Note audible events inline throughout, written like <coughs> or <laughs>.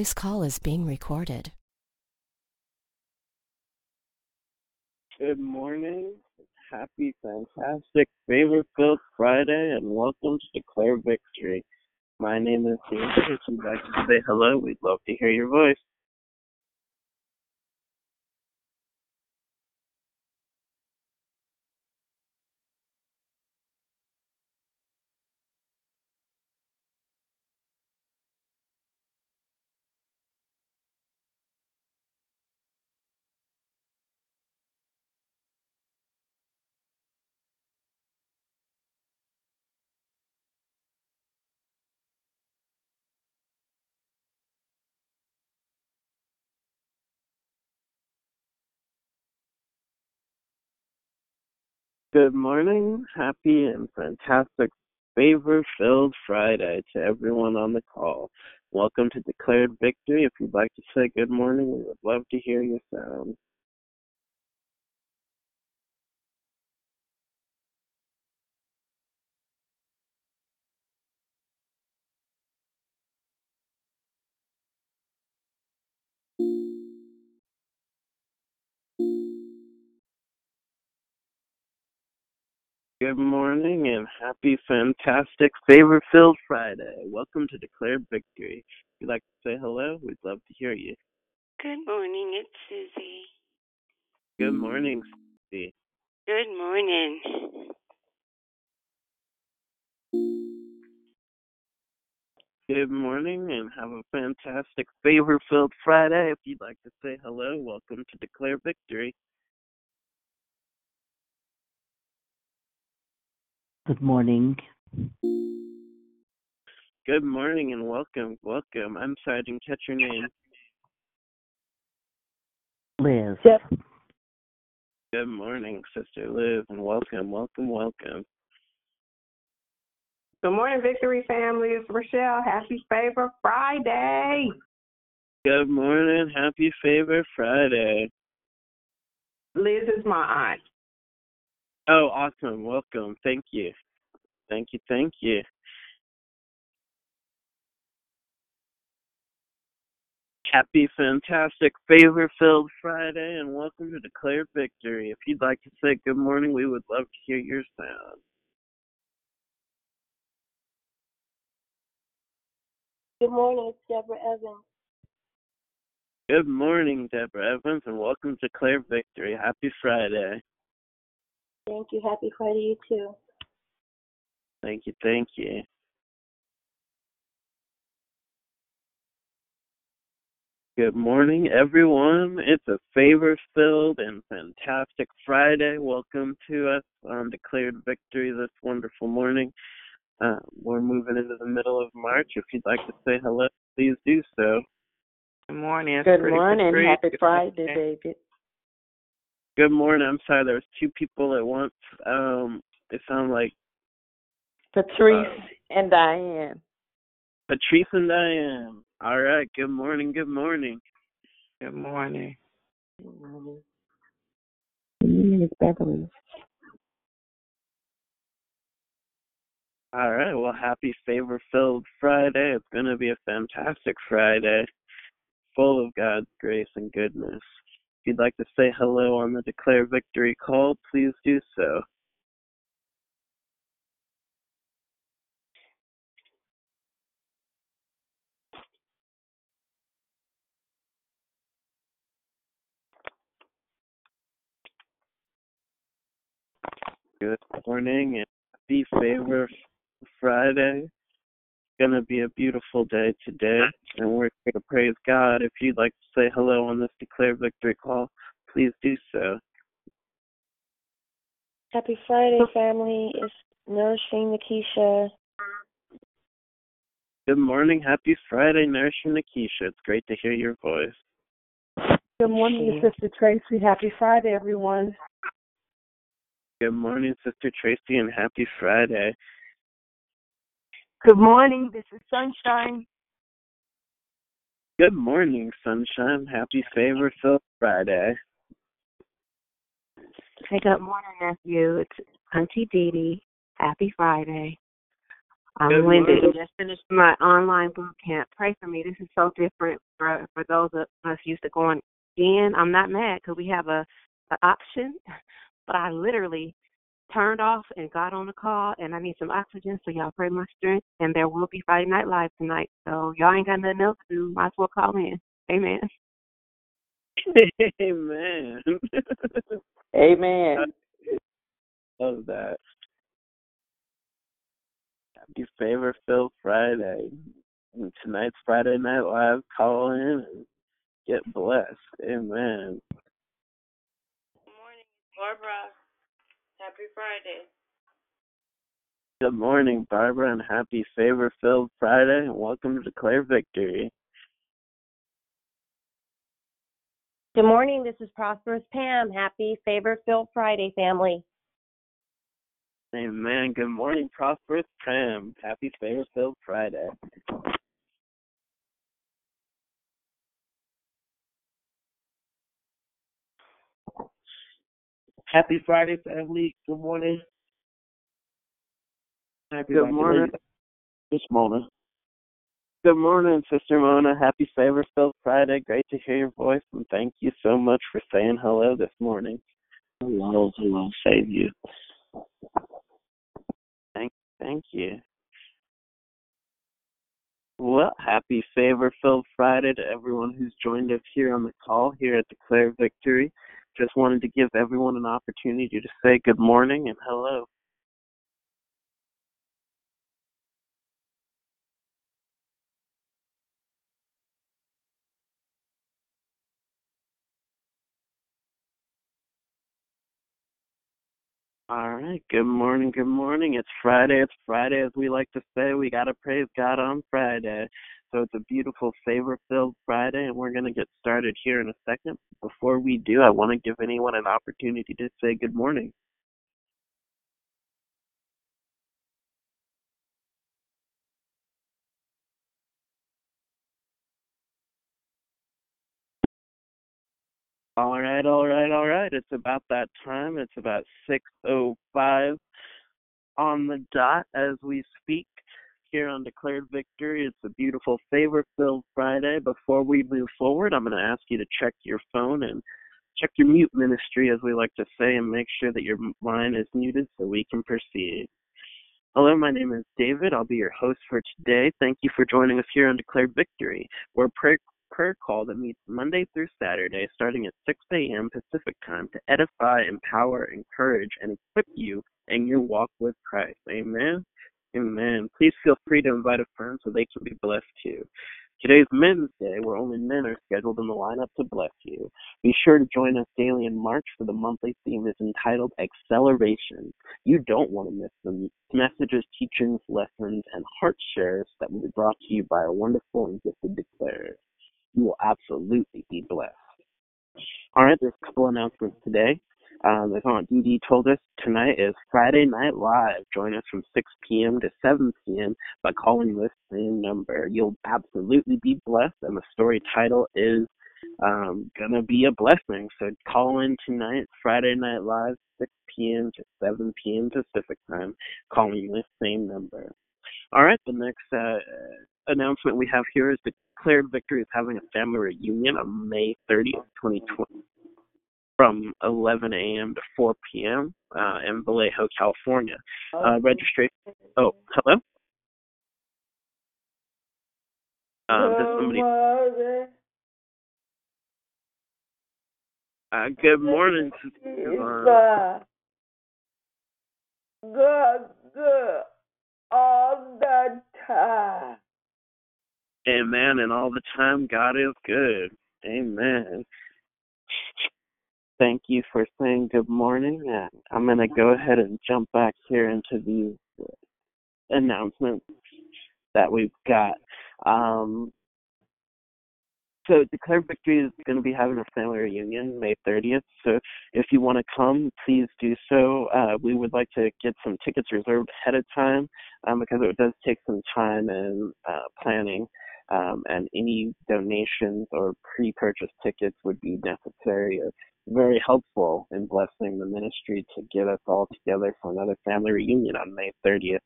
This call is being recorded. Good morning. Happy, fantastic, favor filled Friday, and welcome to Declare Victory. My name is David. If you'd like to say hello, we'd love to hear your voice. Good morning. Happy and fantastic, favor filled Friday to everyone on the call. Welcome to Declared Victory. If you'd like to say good morning, we would love to hear your sound. Good morning and happy, fantastic, favor filled Friday. Welcome to Declare Victory. If you'd like to say hello, we'd love to hear you. Good morning, it's Susie. Good morning, Steve. Good morning. Good morning and have a fantastic, favor filled Friday. If you'd like to say hello, welcome to Declare Victory. Good morning. Good morning and welcome, welcome. I'm sorry I didn't catch your name. Liz. Good morning, Sister Liz, and welcome, welcome, welcome. Good morning, Victory family. It's Rochelle. Happy Favor Friday. Good morning, happy favor Friday. Liz is my aunt. Oh, awesome. Welcome. Thank you. Thank you. Thank you. Happy, fantastic, favor filled Friday, and welcome to Declared Victory. If you'd like to say good morning, we would love to hear your sound. Good morning, it's Deborah Evans. Good morning, Deborah Evans, and welcome to Declared Victory. Happy Friday. Thank you. Happy Friday, you too. Thank you. Thank you. Good morning, everyone. It's a favor filled and fantastic Friday. Welcome to us on Declared Victory this wonderful morning. Uh, we're moving into the middle of March. If you'd like to say hello, please do so. Good morning. It's Good morning. Patrice. Happy Friday, David. Good morning. I'm sorry, there was two people at once. Um, they sound like Patrice Uh, and Diane. Patrice and Diane. All right. Good morning. Good morning. Good morning. Good morning. It's Beverly. All right. Well, happy favor filled Friday. It's going to be a fantastic Friday, full of God's grace and goodness. If you'd like to say hello on the Declare Victory call, please do so. Good morning and happy favor Friday. It's going to be a beautiful day today, and we're here to praise God. If you'd like to say hello on this Declare Victory call, please do so. Happy Friday, family. It's Nourishing Nakisha. Good morning. Happy Friday, Nourishing Nakisha. It's great to hear your voice. Good morning, Sister Tracy. Happy Friday, everyone. Good morning, Sister Tracy, and happy Friday. Good morning. This is Sunshine. Good morning, Sunshine. Happy Favor Filled Friday. Hey, good morning, nephew. It's Auntie Dee Dee. Happy Friday. I'm Good Linda. morning. Just finished my online boot camp. Pray for me. This is so different for for those of us used to going in. I'm not mad because we have a, a option, <laughs> but I literally turned off and got on the call, and I need some oxygen. So y'all pray my strength. And there will be Friday Night Live tonight. So y'all ain't got nothing else to do. Might as well call in. Amen. Amen. <laughs> Amen. Love that. Happy Favor Filled Friday. And tonight's Friday Night Live. Call in and get blessed. Amen. Good morning, Barbara. Happy Friday. Good morning, Barbara, and happy Favor Filled Friday, and welcome to Declare Victory. Good morning. This is Prosperous Pam. Happy Favor Filled Friday, family. Amen. Good morning, Prosperous Pam. Happy Favor Filled Friday. Happy Friday, family. Good morning. Happy Good morning. This morning. Good morning, Sister Mona. Happy Favor Filled Friday. Great to hear your voice, and thank you so much for saying hello this morning. Hello, hello, save you. Thank, thank you. Well, happy Favor Filled Friday to everyone who's joined us here on the call here at Declare Victory. Just wanted to give everyone an opportunity to say good morning and hello. All right. Good morning. Good morning. It's Friday. It's Friday, as we like to say. We got to praise God on Friday. So it's a beautiful, favor filled Friday, and we're going to get started here in a second. Before we do, I want to give anyone an opportunity to say good morning. All right, all right, all right. It's about that time. It's about 6:05 on the dot as we speak here on Declared Victory. It's a beautiful favor-filled Friday. Before we move forward, I'm going to ask you to check your phone and check your mute ministry, as we like to say, and make sure that your line is muted so we can proceed. Hello, my name is David. I'll be your host for today. Thank you for joining us here on Declared Victory. We're a prayer, prayer call that meets Monday through Saturday starting at 6 a.m. Pacific time to edify, empower, encourage, and equip you in your walk with Christ. Amen. Amen. Please feel free to invite a friend so they can be blessed too. Today's Men's Day, where only men are scheduled in the lineup to bless you. Be sure to join us daily in March for the monthly theme is entitled Acceleration. You don't want to miss the messages, teachings, lessons, and heart shares that will be brought to you by our wonderful and gifted declarers. You will absolutely be blessed. All right, there's a couple announcements today. Um, as Aunt Dee Dee told us, tonight is Friday Night Live. Join us from 6 p.m. to 7 p.m. by calling this same number. You'll absolutely be blessed, and the story title is um, gonna be a blessing. So call in tonight, Friday Night Live, 6 p.m. to 7 p.m. Pacific time, calling this same number. All right, the next uh, announcement we have here is Declared Victory is having a family reunion on May 30th, 2020 from 11 a.m. to 4 p.m. Uh, in Vallejo, California. Uh, registration. Oh, hello. Um, does somebody? Uh, good morning. Sister Good, good, all the time. Amen. And all the time, God is good. Amen. Thank you for saying good morning. And I'm going to go ahead and jump back here into these announcements that we've got. Um, so Declare Victory is going to be having a family reunion May 30th. So if you want to come, please do so. Uh, we would like to get some tickets reserved ahead of time um, because it does take some time and uh, planning. um, and any donations or pre-purchase tickets would be necessary very helpful in blessing the ministry to get us all together for another family reunion on May 30th.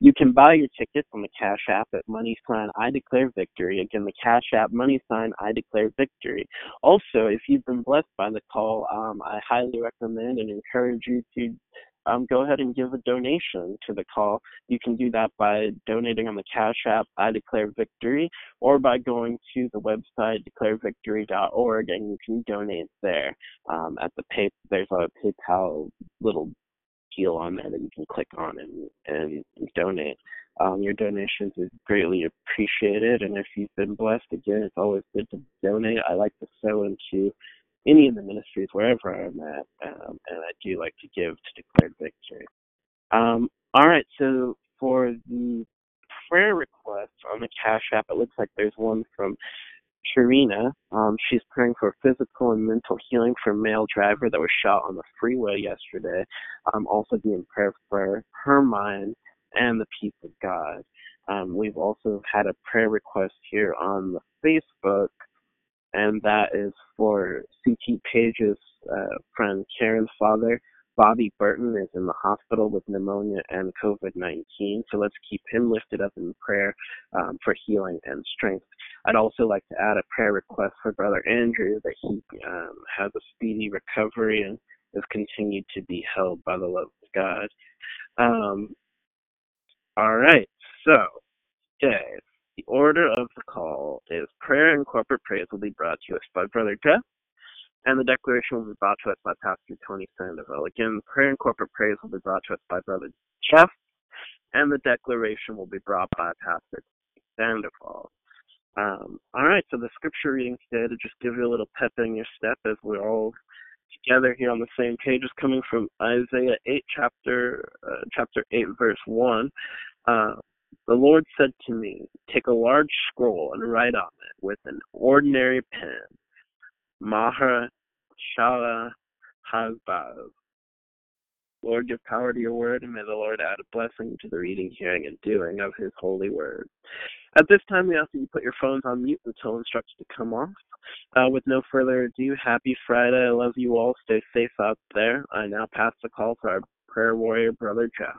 You can buy your tickets on the Cash App at money sign I declare victory. Again, the Cash App money sign I declare victory. Also, if you've been blessed by the call, um, I highly recommend and encourage you to um, go ahead and give a donation to the call. You can do that by donating on the Cash App, I Declare Victory, or by going to the website declarevictory.org and you can donate there. Um, at the pay, there's a PayPal little deal on there that you can click on and, and, donate. Um, your donations is greatly appreciated, and if you've been blessed, again, it's always good to donate. I like to sow into any of the ministries wherever I'm at, um, and I do like to give to Declared Victory. Um, all right, so for the prayer requests on the Cash App, it looks like there's one from Sharina. Um, she's praying for physical and mental healing for a male driver that was shot on the freeway yesterday. Um, also being prayer for her mind and the peace of God. Um, we've also had a prayer request here on the Facebook and that is for CT Page's uh, friend Karen's father. Bobby Burton is in the hospital with pneumonia and COVID 19, so let's keep him lifted up in prayer um, for healing and strength. I'd also like to add a prayer request for Brother Andrew that he um, has a speedy recovery and is continued to be held by the love of God. Um, all right, so, okay, the order of the call is prayer and corporate praise will be brought to us by Brother Jeff, and the declaration will be brought to us by Pastor Tony Sandoval. Again, prayer and corporate praise will be brought to us by Brother Jeff, and the declaration will be brought by Pastor Sandoval. Um, all right, so the scripture reading today to just give you a little pep in your step as we're all together here on the same page is coming from Isaiah 8, chapter uh, chapter 8, verse 1. Uh, the Lord said to me, Take a large scroll and write on it with an ordinary pen, Maha Shala Hazbaz. Lord, give power to your word, and may the Lord add a blessing to the reading, hearing, and doing of his holy word. At this time, we ask that you put your phones on mute until instructed to come off. Uh, with no further ado, happy Friday. I love you all. Stay safe out there. I now pass the call to our prayer warrior, Brother Jeff.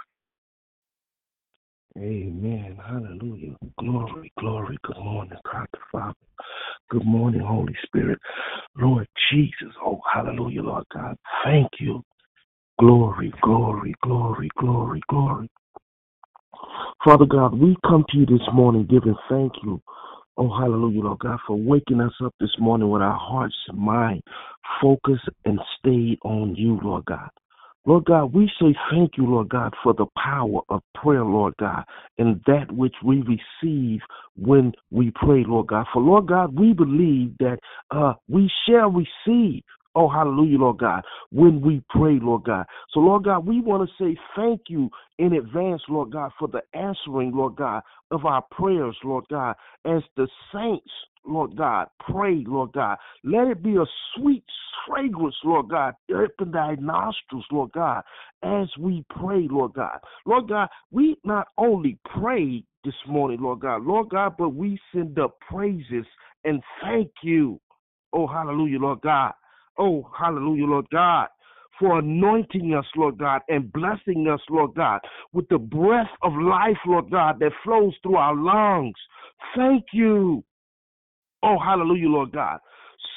Amen. Hallelujah. Glory, glory. Good morning, God the Father. Good morning, Holy Spirit. Lord Jesus. Oh, hallelujah, Lord God. Thank you. Glory, glory, glory, glory, glory. Father God, we come to you this morning giving thank you. Oh, hallelujah, Lord God, for waking us up this morning with our hearts and mind focused and stayed on you, Lord God. Lord God, we say thank you, Lord God, for the power of prayer, Lord God, and that which we receive when we pray, Lord God. For, Lord God, we believe that uh, we shall receive. Oh, hallelujah, Lord God, when we pray, Lord God. So, Lord God, we want to say thank you in advance, Lord God, for the answering, Lord God, of our prayers, Lord God, as the saints, Lord God, pray, Lord God. Let it be a sweet fragrance, Lord God, Open thy nostrils, Lord God, as we pray, Lord God. Lord God, we not only pray this morning, Lord God, Lord God, but we send up praises and thank you. Oh, hallelujah, Lord God. Oh, hallelujah, Lord God for anointing us, Lord God, and blessing us, Lord God, with the breath of life, Lord God, that flows through our lungs. Thank you. Oh, hallelujah, Lord God.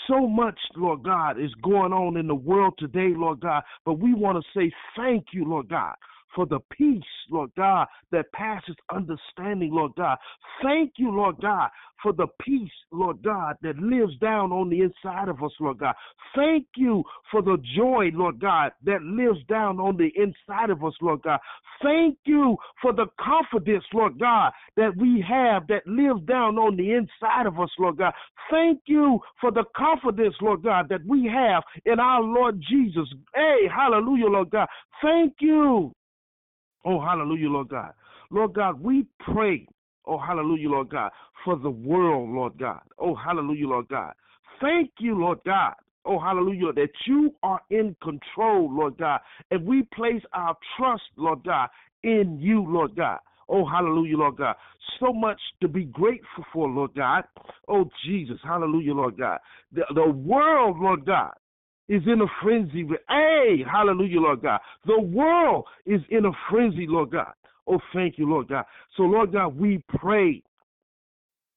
So much, Lord God, is going on in the world today, Lord God, but we want to say thank you, Lord God, for the peace, Lord God, that passes understanding, Lord God. Thank you, Lord God, for the peace, Lord God, that lives down on the inside of us, Lord God. Thank you for the joy, Lord God, that lives down on the inside of us, Lord God. Thank you for the confidence, Lord God, that we have that lives down on the inside of us, Lord God. Thank you for the confidence, Lord God, that we have in our Lord Jesus. Hey, hallelujah, Lord God. Thank you. Oh, hallelujah, Lord God. Lord God, we pray, oh, hallelujah, Lord God, for the world, Lord God. Oh, hallelujah, Lord God. Thank you, Lord God. Oh, hallelujah, that you are in control, Lord God. And we place our trust, Lord God, in you, Lord God. Oh, hallelujah, Lord God. So much to be grateful for, Lord God. Oh, Jesus, hallelujah, Lord God. The, the world, Lord God, is in a frenzy. Hey, hallelujah, Lord God. The world is in a frenzy, Lord God. Oh, thank you, Lord God. So, Lord God, we pray.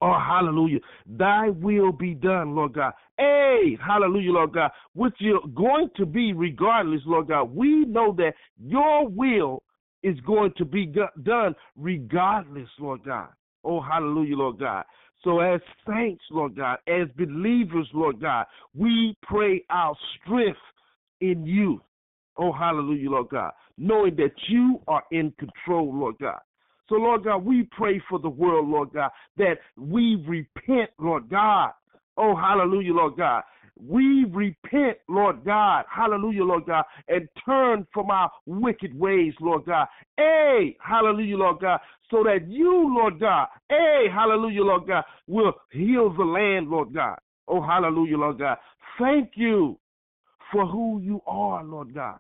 Oh, hallelujah. Thy will be done, Lord God. Hey, hallelujah, Lord God. Which you're going to be regardless, Lord God. We know that your will is going to be done regardless, Lord God. Oh, hallelujah, Lord God. So, as saints, Lord God, as believers, Lord God, we pray our strength in you. Oh, hallelujah, Lord God, knowing that you are in control, Lord God. So, Lord God, we pray for the world, Lord God, that we repent, Lord God. Oh, hallelujah, Lord God. We repent, Lord God, hallelujah, Lord God, and turn from our wicked ways, Lord God. Hey, hallelujah, Lord God, so that you, Lord God, hey, hallelujah, Lord God, will heal the land, Lord God. Oh, hallelujah, Lord God. Thank you for who you are, Lord God.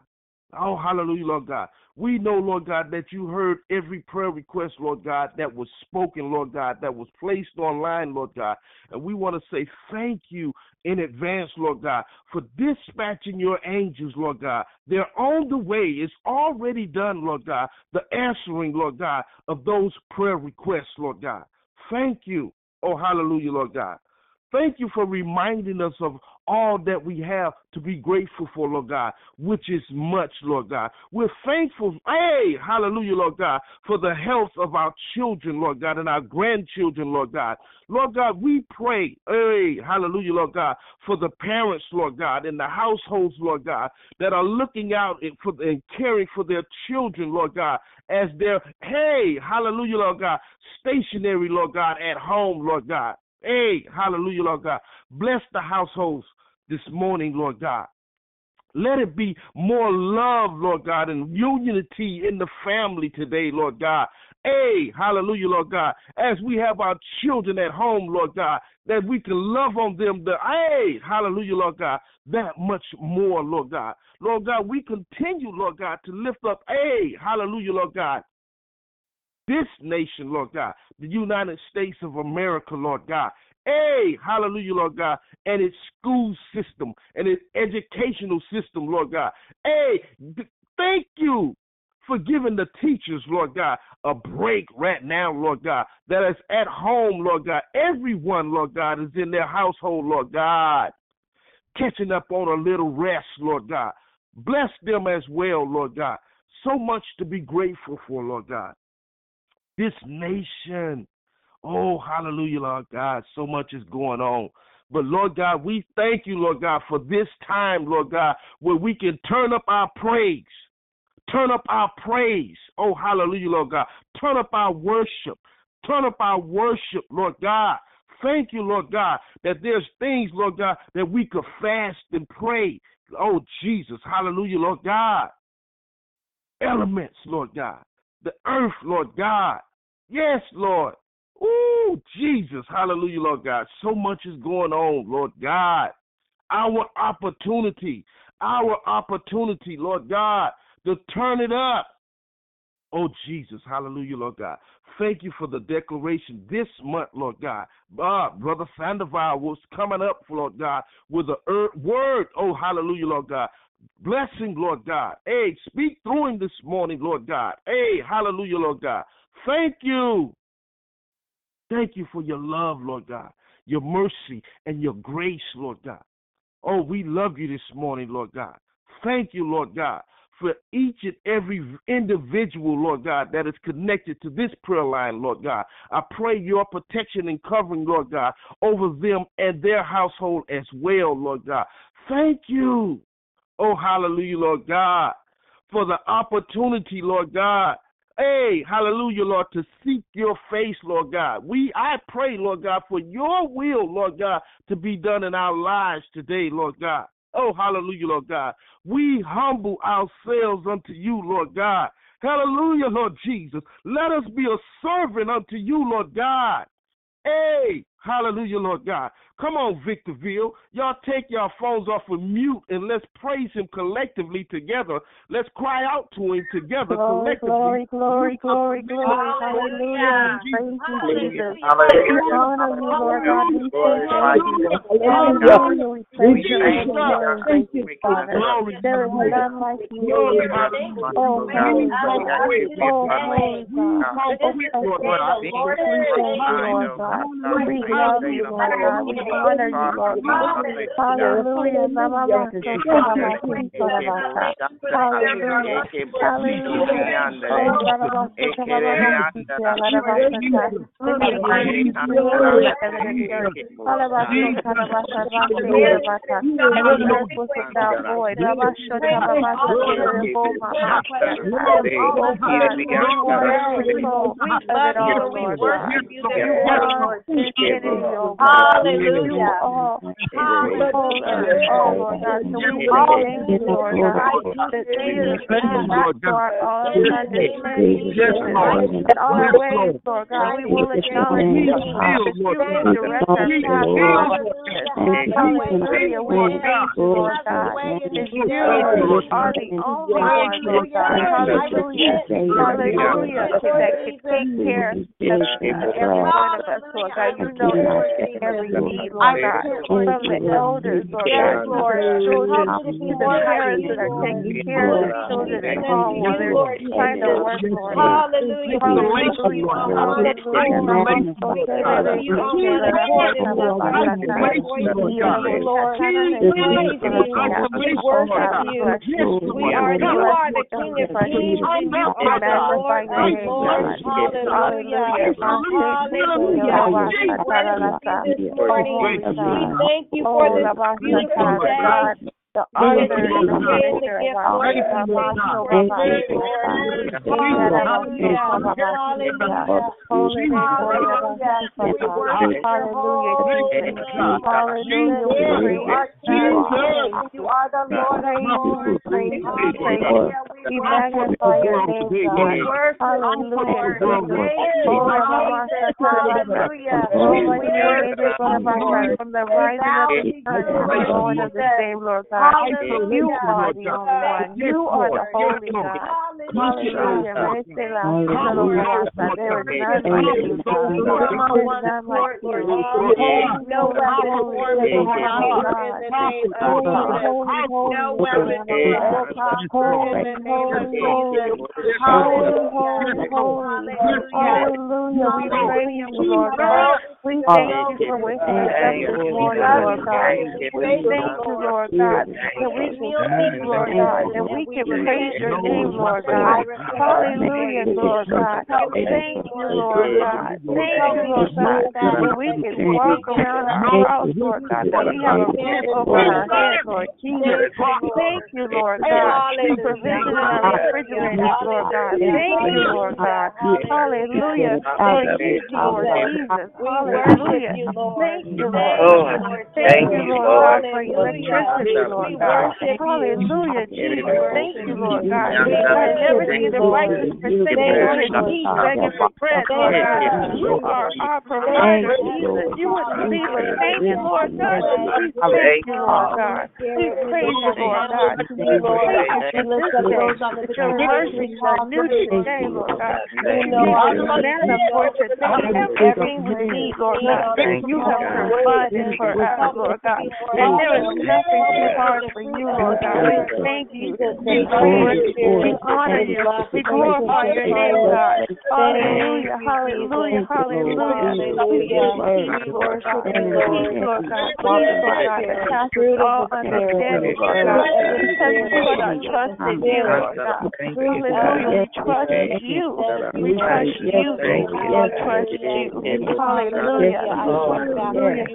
Oh, hallelujah, Lord God. We know, Lord God, that you heard every prayer request, Lord God, that was spoken, Lord God, that was placed online, Lord God. And we want to say thank you in advance, Lord God, for dispatching your angels, Lord God. They're on the way. It's already done, Lord God. The answering, Lord God, of those prayer requests, Lord God. Thank you. Oh, hallelujah, Lord God. Thank you for reminding us of all that we have to be grateful for, Lord God, which is much, Lord God. We're thankful, hey, hallelujah, Lord God, for the health of our children, Lord God, and our grandchildren, Lord God. Lord God, we pray, hey, hallelujah, Lord God, for the parents, Lord God, in the households, Lord God, that are looking out for, and caring for their children, Lord God, as they're, hey, hallelujah, Lord God, stationary, Lord God, at home, Lord God. Hey, hallelujah, Lord God. Bless the households this morning, Lord God. Let it be more love, Lord God, and unity in the family today, Lord God. Hey, hallelujah, Lord God. As we have our children at home, Lord God, that we can love on them, the hey, hallelujah, Lord God, that much more, Lord God. Lord God, we continue, Lord God, to lift up, hey, hallelujah, Lord God, this nation, Lord God, the United States of America, Lord God. Hey, hallelujah, Lord God, and its school system and its educational system, Lord God. Hey, thank you for giving the teachers, Lord God, a break right now, Lord God, that is at home, Lord God. Everyone, Lord God, is in their household, Lord God, catching up on a little rest, Lord God. Bless them as well, Lord God. So much to be grateful for, Lord God this nation. Oh, hallelujah, Lord God. So much is going on. But Lord God, we thank you, Lord God, for this time, Lord God, where we can turn up our praise. Turn up our praise. Oh, hallelujah, Lord God. Turn up our worship. Turn up our worship, Lord God. Thank you, Lord God, that there's things, Lord God, that we could fast and pray. Oh, Jesus. Hallelujah, Lord God. Elements, Lord God. The earth, Lord God. Yes, Lord. Ooh, Jesus. Hallelujah, Lord God. So much is going on, Lord God. Our opportunity, our opportunity, Lord God, to turn it up. Oh, Jesus. Hallelujah, Lord God. Thank you for the declaration this month, Lord God. Uh, Brother Sandoval was coming up, Lord God, with a word. Oh, hallelujah, Lord God. Blessing, Lord God. Hey, speak through him this morning, Lord God. Hey, hallelujah, Lord God. Thank you. Thank you for your love, Lord God, your mercy and your grace, Lord God. Oh, we love you this morning, Lord God. Thank you, Lord God, for each and every individual, Lord God, that is connected to this prayer line, Lord God. I pray your protection and covering, Lord God, over them and their household as well, Lord God. Thank you. Oh, hallelujah, Lord God, for the opportunity, Lord God, Hey, hallelujah, Lord, to seek your face, Lord God. We I pray, Lord God, for your will, Lord God, to be done in our lives today, Lord God. Oh, hallelujah, Lord God. We humble ourselves unto you, Lord God. Hallelujah, Lord Jesus. Let us be a servant unto you, Lord God. Hey, hallelujah, Lord God. Come on, Victorville. Y'all take your phones off of mute and let's praise him collectively together. Let's cry out to him together Glory, collectively. glory, glory, glory, glory. Hallelujah. Praise you, Jesus. We Hallelujah. honor you, Lord God. We say Glorify thank you. you. Hallelujah. We praise your name, Lord. Thank you, Father. Glory, There is none like you. Lord. hallelujah. Oh, holy God. Glory, Oh, holy God. How quick, Lord God. We thank you, Lord God. We love you, Lord God. We honor you, Lord God. Hallelujah. Mama, mama, so mama, so mama, Hallelujah. Hallelujah. Oh, mama, mama, so mama, so mama, Hallelujah. Oh, Lord God, so we thank you, Lord God, that Jesus is not for our understanding, and all our ways, Lord God, we will acknowledge you, God, that you will direct our path, Lord. Hallelujah. We thank you, Lord God, that you are the only one, Lord God. Hallelujah. Hallelujah. That can take care of every one of us, Lord God. You know every need, God. From the elders, to our children, the parents that are taking care of their children at home while they're trying to work, Lord God. Hallelujah. We are you are the King of Kings and you are the Lord of Lords. Hallelujah. Hallelujah. This we thank you for this beautiful day. The Father, honor, we the create the minister gift, of our Lord. You are the Lord of Lords. We magnify your name, God. Hallelujah. From the rising of the sun to the going of the same, Lord God. You are the only one. You are the holy God. Hallelujah. There is none like you, God. There is none like you. No weapon formed against us in the name of Jesus. No weapon formed in the name of Jesus. Hallelujah. Hallelujah. We praise you, Lord God. We thank you for waking us up this morning, Lord God. We thank you, Lord God, that we can Lord God, that we can praise your name, Lord God. Hallelujah, Lord God. Thank you, Lord God. Thank you, Lord God, that we can walk around our house, Lord God, that we have a roof over our head, Lord Jesus. Thank you, Lord God, for provision in our refrigerators, Lord God. Thank you, Lord God. Hallelujah. Thank you, Lord Jesus. Hallelujah. Thank you, Lord Thank you, Lord God, for electricity, Lord God. Hallelujah, Jesus. Thank you, Lord God. I never see the righteous forsaken or his seed begging for bread, Lord God. You are our provider, Jesus. You would leave us. Thank you, Lord God. We thank you, Lord God. We praise you, Lord God. We praise you for this day. That your mercies are new today, Lord God. We know manna for today. Everything we need, Lord God. You have provided for us, Lord God. And there is nothing too hard for you, Lord God. We thank you. We praise you. We honor you. We glorify your name, God. Hallelujah. Hallelujah. Hallelujah. We worship you, Lord God. Lord God, passes all understanding, Lord God. We trust in you, Lord God. Hallelujah. We trust you. We trust you. We trust you. Hallelujah. Hallelujah. We love you, Lord. Hallelujah.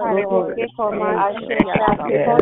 Hallelujah. Hallelujah. Hallelujah.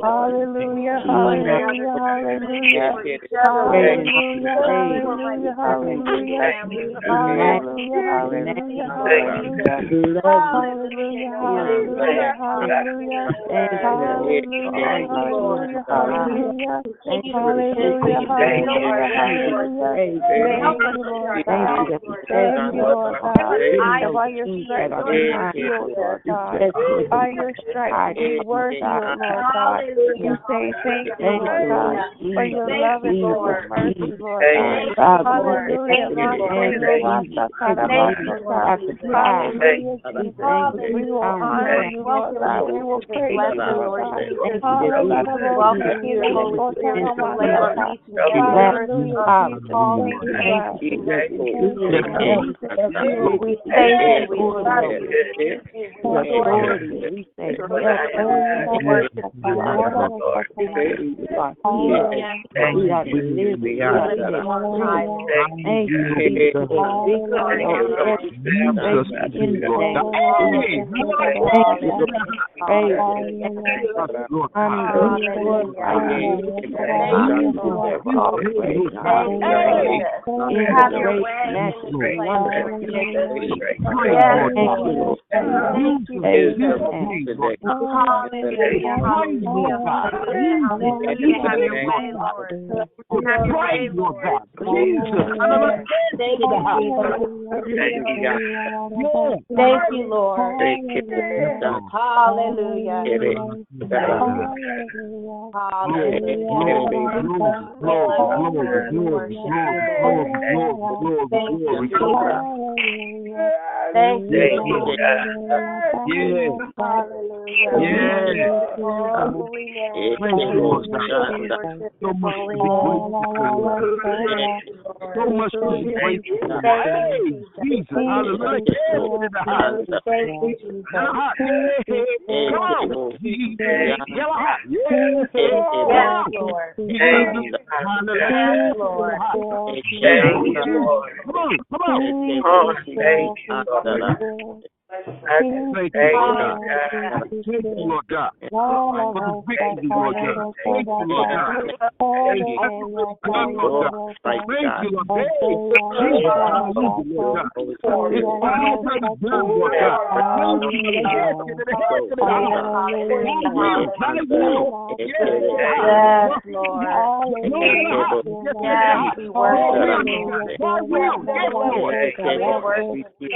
Hallelujah. Hallelujah. Thank you. Lord God. Thank you, Lord God. By your stripes we are healed, Lord God. By your stripes we were healed, Lord God. We say thank you, Lord God, for your love and your mercy, Lord God. Hallelujah. We will honor you, Lord God. We will praise you, Lord God. Hallelujah. Welcome you, Holy Spirit, to lay on each and every Hallelujah. person Thank you, God. We thank you. We We say, Hallelujah. worship you. We are here. We are delivered. We are healed. Thank you, Jesus. Victory over every you. Thank you. Thank you. Thank you, Lord. Hallelujah. Hallelujah. Thank you. Thank you, Lord. Hallelujah. Thank you, Lord. So much to be So much to be grateful for. Hey, Jesus, hallelujah. In the house. Yellow hot. Come on. Yellow hot. Yes, Lord. Jesus, hallelujah. Come on, come on. Oh, thank you, Lord. Lord. Thank you, Lord God. Thank you, Lord God. For the victory, Lord God. Thank you, Lord God. Thank you, Lord God. Thank you, Lord God. Jesus, hallelujah, Lord God. It's already done, Lord God. Thank you, Lord God. Thy will, thy will. Yes, Lord. Yes, we worship you. Thy will, yes, Lord. We worship you,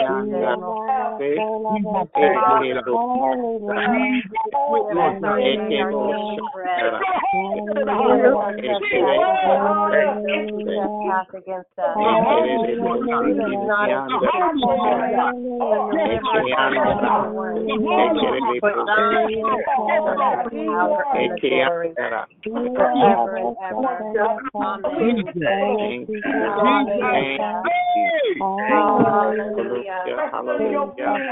Hallelujah. Hallelujah.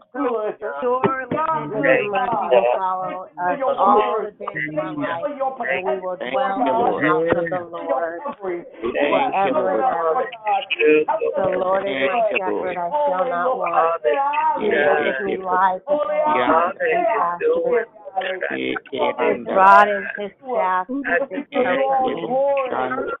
The Lord is my shepherd, I shall not want. He maketh me lie in long He restoreth my soul. Surely goodness and mercy will follow us all the days of our life, and we will dwell in the house of the Lord forever and ever. The Lord is my shepherd, I shall not want. He maketh me lie beside green pastures. His rod and his staff is comfort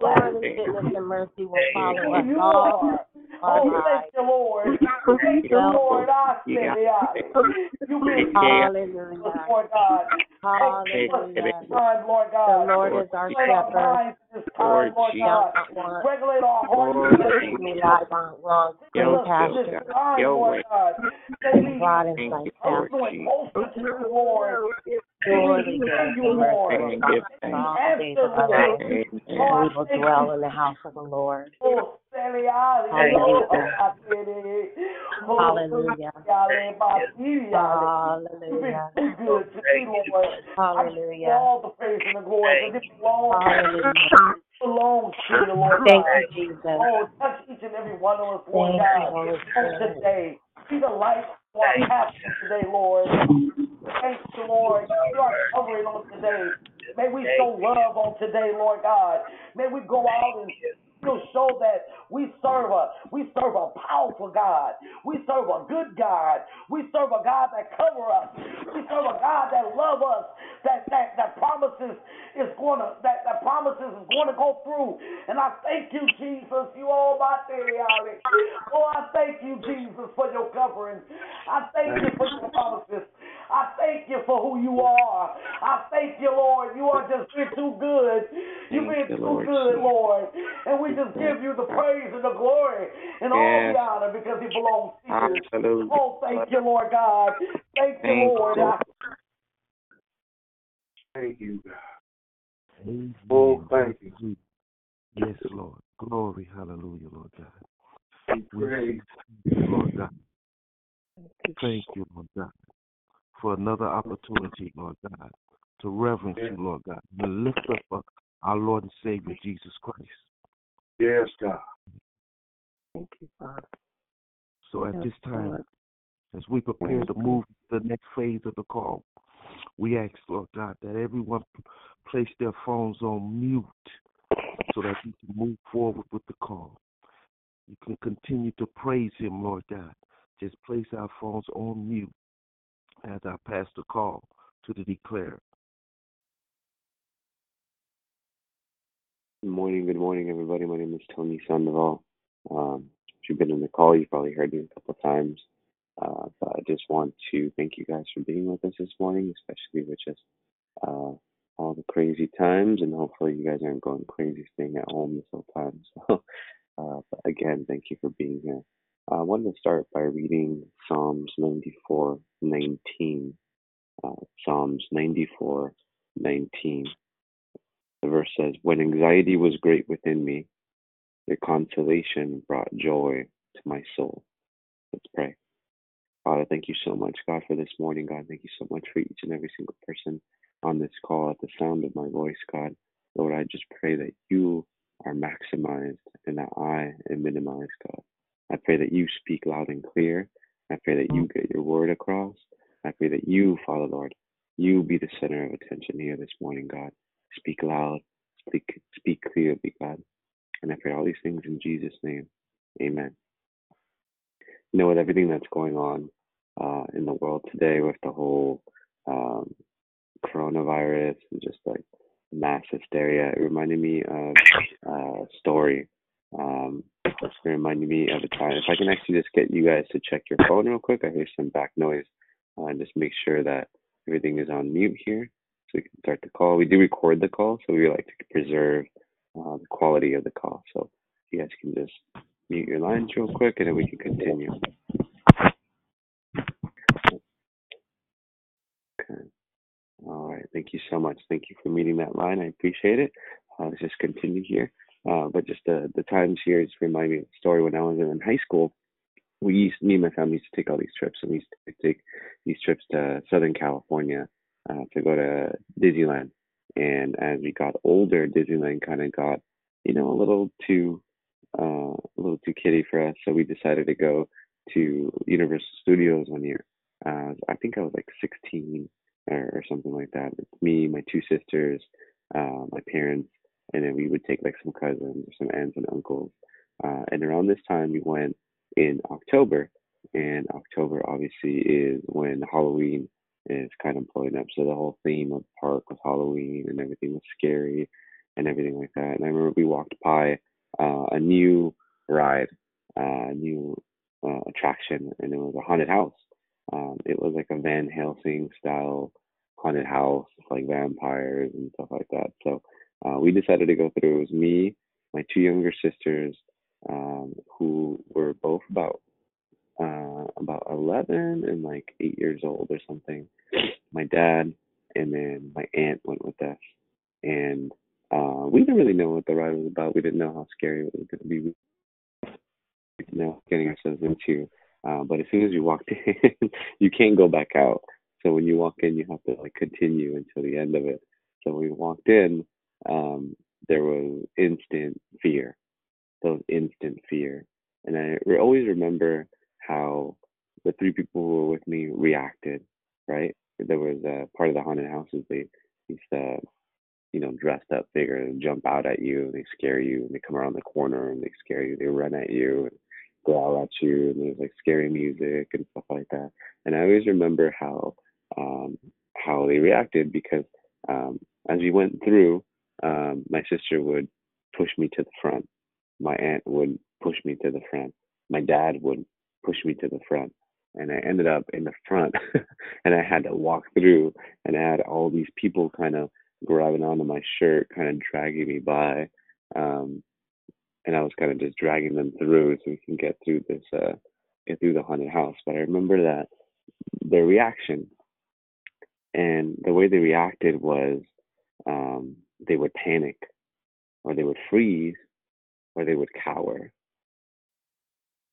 Surely goodness and mercy will follow us. <laughs> Oh, thank the Lord. <laughs> Thank the Lord. I say, you. <laughs> Hallelujah. Hallelujah. Lord God. The Lord is our shepherd. Lord God. Regulate our hearts. Lead me not wrong. Green pasture. Your way. Rod and sanctified. Lord personally closer to the Lord. Surely goodness and mercy shall follow all the days of our life, and we will dwell in the house of the Lord. Hallelujah. Hallelujah. Hallelujah. good to me, Lord. I give you Hallelujah. all the praise and the glory. Because it belongs, Hallelujah. it belongs to you, Lord Thank God. you, Jesus. Oh, touch each and every one of us, Lord Thank God, you, Holy on Spirit. today. Be the light to our path today, Lord. Thank you, Lord. You are covering on today. May we show love on today, Lord God. May we go out and show that we serve a we serve a powerful God. We serve a good God. We serve a God that cover us. We serve a God that love us. That that that promises is going to that that promises is to go through. And I thank you, Jesus. You all my Ali. Oh, I thank you, Jesus, for your covering. I thank you for your promises. I thank you for who you are. I thank you, Lord. You are just been too good. You've been too good, Lord. And we just give you the praise and the glory and all the honor because it belongs to you. Hallelujah. Oh, thank you, Lord God. Thank you, Thank you, Lord. Lord. I- Thank you, God. Amen. Oh, thank you. Yes, Lord. Glory, hallelujah, Lord God. Praise. thank you, Lord God. Thank you, Lord God, for another opportunity, Lord God, to reverence you, Lord God, and lift up uh, our Lord and Savior Jesus Christ. Yes, God. Thank you, Father. So at Yes, this time, Lord. as we prepare to move to the next phase of the call, we ask, Lord God, that everyone place their phones on mute so that we can move forward with the call. You can continue to praise Him, Lord God. Just place our phones on mute as I pass the call to the declare. Good morning, good morning, everybody. My name is Tony Sandoval. Um, if you've been on the call, you've probably heard me a couple of times. Uh, but I just want to thank you guys for being with us this morning, especially with just uh, all the crazy times. And hopefully, you guys aren't going crazy staying at home this whole time. <laughs> So, uh, but again, thank you for being here. I wanted to start by reading Psalms 94 19. Uh, Psalms 94 19. The verse says, When anxiety was great within me, your consolation brought joy to my soul. Let's pray. Father, thank you so much, God, for this morning, God. Thank you so much for each and every single person on this call at the sound of my voice, God. Lord, I just pray that you are maximized and that I am minimized, God. I pray that you speak loud and clear. I pray that you get your word across. I pray that you, Father Lord, you be the center of attention here this morning, God. Speak loud, speak speak clearly, God. And I pray all these things in Jesus' name. Amen. You know, with everything that's going on uh, in the world today with the whole um, coronavirus and just like mass hysteria, it reminded me of uh, a story. Um, it reminded me of a time. If I can actually just get you guys to check your phone real quick, I hear some back noise. Uh, just make sure that everything is on mute here so we can start the call. We do record the call, so we like to preserve uh, the quality of the call. So you guys can just mute your lines real quick and then we can continue. Okay. All right. Thank you so much. Thank you for meeting that line. I appreciate it. Uh, let's just continue here. Uh, but just the, the times here just remind me of a story when I was in high school. We used, me and my family used to take all these trips, and we used to take these trips to Southern California uh, to go to Disneyland. And as we got older, Disneyland kind of got, you know, a little too, uh, a little too kiddie for us. So we decided to go to Universal Studios one year. Uh, I think I was like 16 or, or something like that. It's me, my two sisters, uh, my parents, and then we would take like some cousins or some aunts and uncles. Uh, and around this time, we went in October, and October obviously is when Halloween is kind of blowing up. So the whole theme of the park was Halloween, and everything was scary, and everything like that. And I remember we walked by uh, a new ride, uh, a new uh, attraction, and it was a haunted house. Um, it was like a Van Helsing style haunted house, like vampires and stuff like that. So uh, we decided to go through. It was me, my two younger sisters, um, who were both about uh, about 11 and like eight years old or something. My dad and then my aunt went with us, and uh, we didn't really know what the ride was about. We didn't know how scary it was going to be. We didn't know getting ourselves into. Uh, but as soon as you walked <laughs> in, you can't go back out. So when you walk in, you have to like continue until the end of it. So we walked in, um, there was instant fear. There was instant fear, and I re- always remember how the three people who were with me reacted. Right, there was a part of the haunted houses. They used to, you know, dressed up bigger and jump out at you, and they scare you, and they come around the corner and they scare you. They run at you and growl at you, and there's like scary music and stuff like that. And I always remember how um, how they reacted because um, as we went through, um, my sister would push me to the front. My aunt would push me to the front. My dad would push me to the front. And I ended up in the front <laughs> and I had to walk through and I had all these people kind of grabbing onto my shirt, kind of dragging me by. Um, and I was kind of just dragging them through so we can get through this, uh, get through the haunted house. But I remember that their reaction and the way they reacted was um, they would panic or they would freeze or they would cower.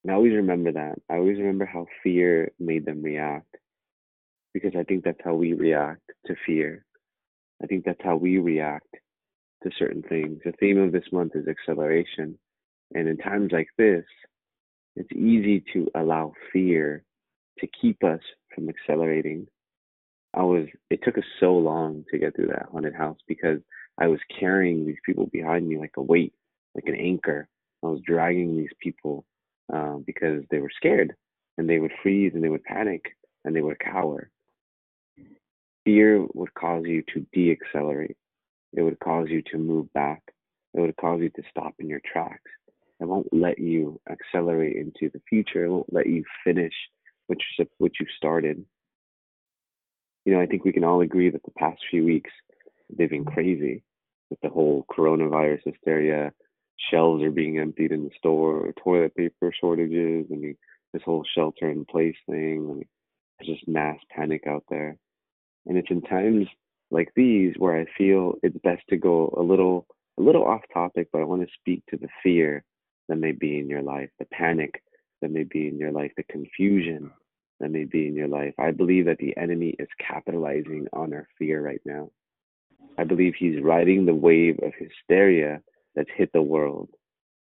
And I always remember that. I always remember how fear made them react because I think that's how we react to fear. I think that's how we react to certain things. The theme of this month is acceleration. And in times like this, it's easy to allow fear to keep us from accelerating. I was, it took us so long to get through that haunted house because I was carrying these people behind me like a weight, like an anchor. I was dragging these people um, because they were scared and they would freeze and they would panic and they would cower. Fear would cause you to deaccelerate. It would cause you to move back. It would cause you to stop in your tracks. It won't let you accelerate into the future. It won't let you finish what you what you started. You know, I think we can all agree that the past few weeks they've been crazy with the whole coronavirus hysteria. Shelves are being emptied in the store, toilet paper shortages, and this whole shelter in place thing. And there's just mass panic out there. And it's in times like these where I feel it's best to go a little a little off topic, but I want to speak to the fear that may be in your life, the panic that may be in your life, the confusion that may be in your life. I believe that the enemy is capitalizing on our fear right now. I believe he's riding the wave of hysteria that's hit the world.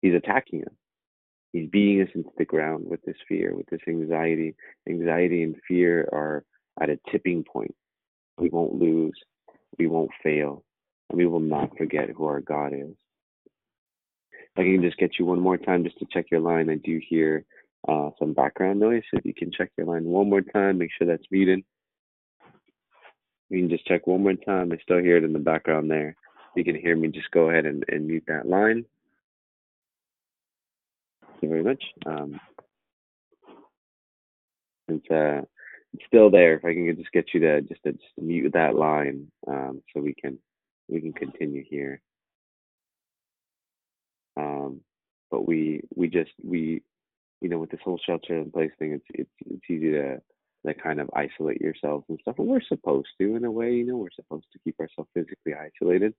He's attacking us. He's beating us into the ground with this fear, with this anxiety. Anxiety and fear are at a tipping point. We won't lose. We won't fail. And we will not forget who our God is. If I can just get you one more time just to check your line, I do hear uh, some background noise. If you can check your line one more time, make sure that's muted. You can just check one more time. I still hear it in the background there. You can hear me, just go ahead and, and mute that line. Thank you very much. Um, it's, uh, it's still there. If I can just get you to just to, just to mute that line, um, so we can we can continue here. Um, but we we just we you know with this whole shelter in place thing, it's it's it's easy to that kind of isolate yourselves and stuff. And we're supposed to, in a way, you know, we're supposed to keep ourselves physically isolated,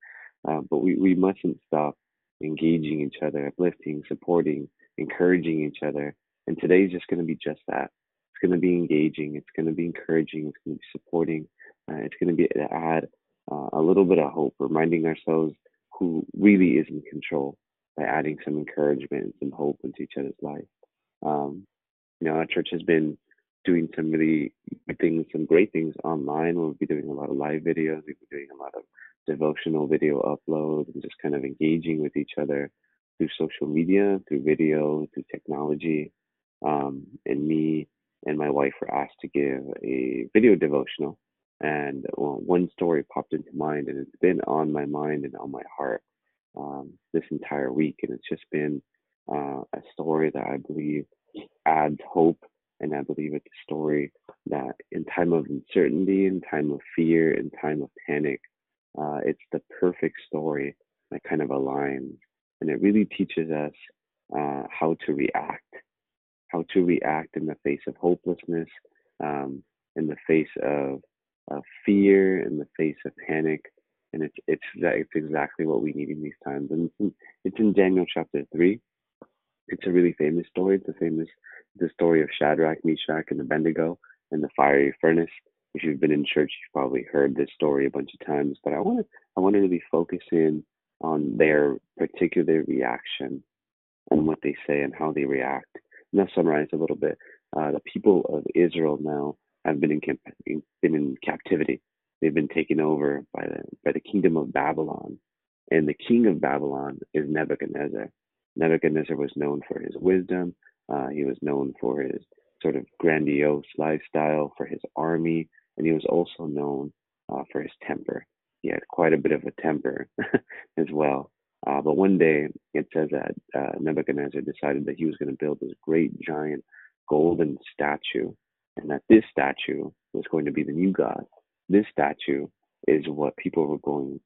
uh, but we we mustn't stop engaging each other, uplifting, supporting, encouraging each other. And today's just going to be just that. It's going to be engaging. It's going to be encouraging. It's going to be supporting. Uh, it's going to be to add uh, a little bit of hope, reminding ourselves who really is in control by adding some encouragement and some hope into each other's life. Um, you know, our church has been doing some really things, some great things online. We'll be doing a lot of live videos. We'll be doing a lot of devotional video uploads and just kind of engaging with each other through social media, through video, through technology. Um, and me and my wife were asked to give a video devotional. And well, one story popped into mind, and it's been on my mind and on my heart um, this entire week. And it's just been uh, a story that I believe adds hope. And I believe it's a story that in time of uncertainty, in time of fear, in time of panic, uh, it's the perfect story that kind of aligns. And it really teaches us uh, how to react, how to react in the face of hopelessness, um, in the face of uh, fear, in the face of panic, and it's it's it's exactly what we need in these times. And it's in, it's in Daniel chapter three. It's a really famous story. It's a famous the story of Shadrach, Meshach, and Abednego in the fiery furnace. If you've been in church, you've probably heard this story a bunch of times. But I want to I want to really focus in on their particular reaction and what they say and how they react. And I'll summarize a little bit. Uh, the people of Israel now have been in been in captivity. They've been taken over by the by the kingdom of Babylon, and the king of Babylon is Nebuchadnezzar. Nebuchadnezzar was known for his wisdom. Uh, he was known for his sort of grandiose lifestyle, for his army, and he was also known uh, for his temper. He had quite a bit of a temper <laughs> as well. Uh, but one day it says that uh, Nebuchadnezzar decided that he was going to build this great giant golden statue, and that this statue was going to be the new god. This statue is what people were going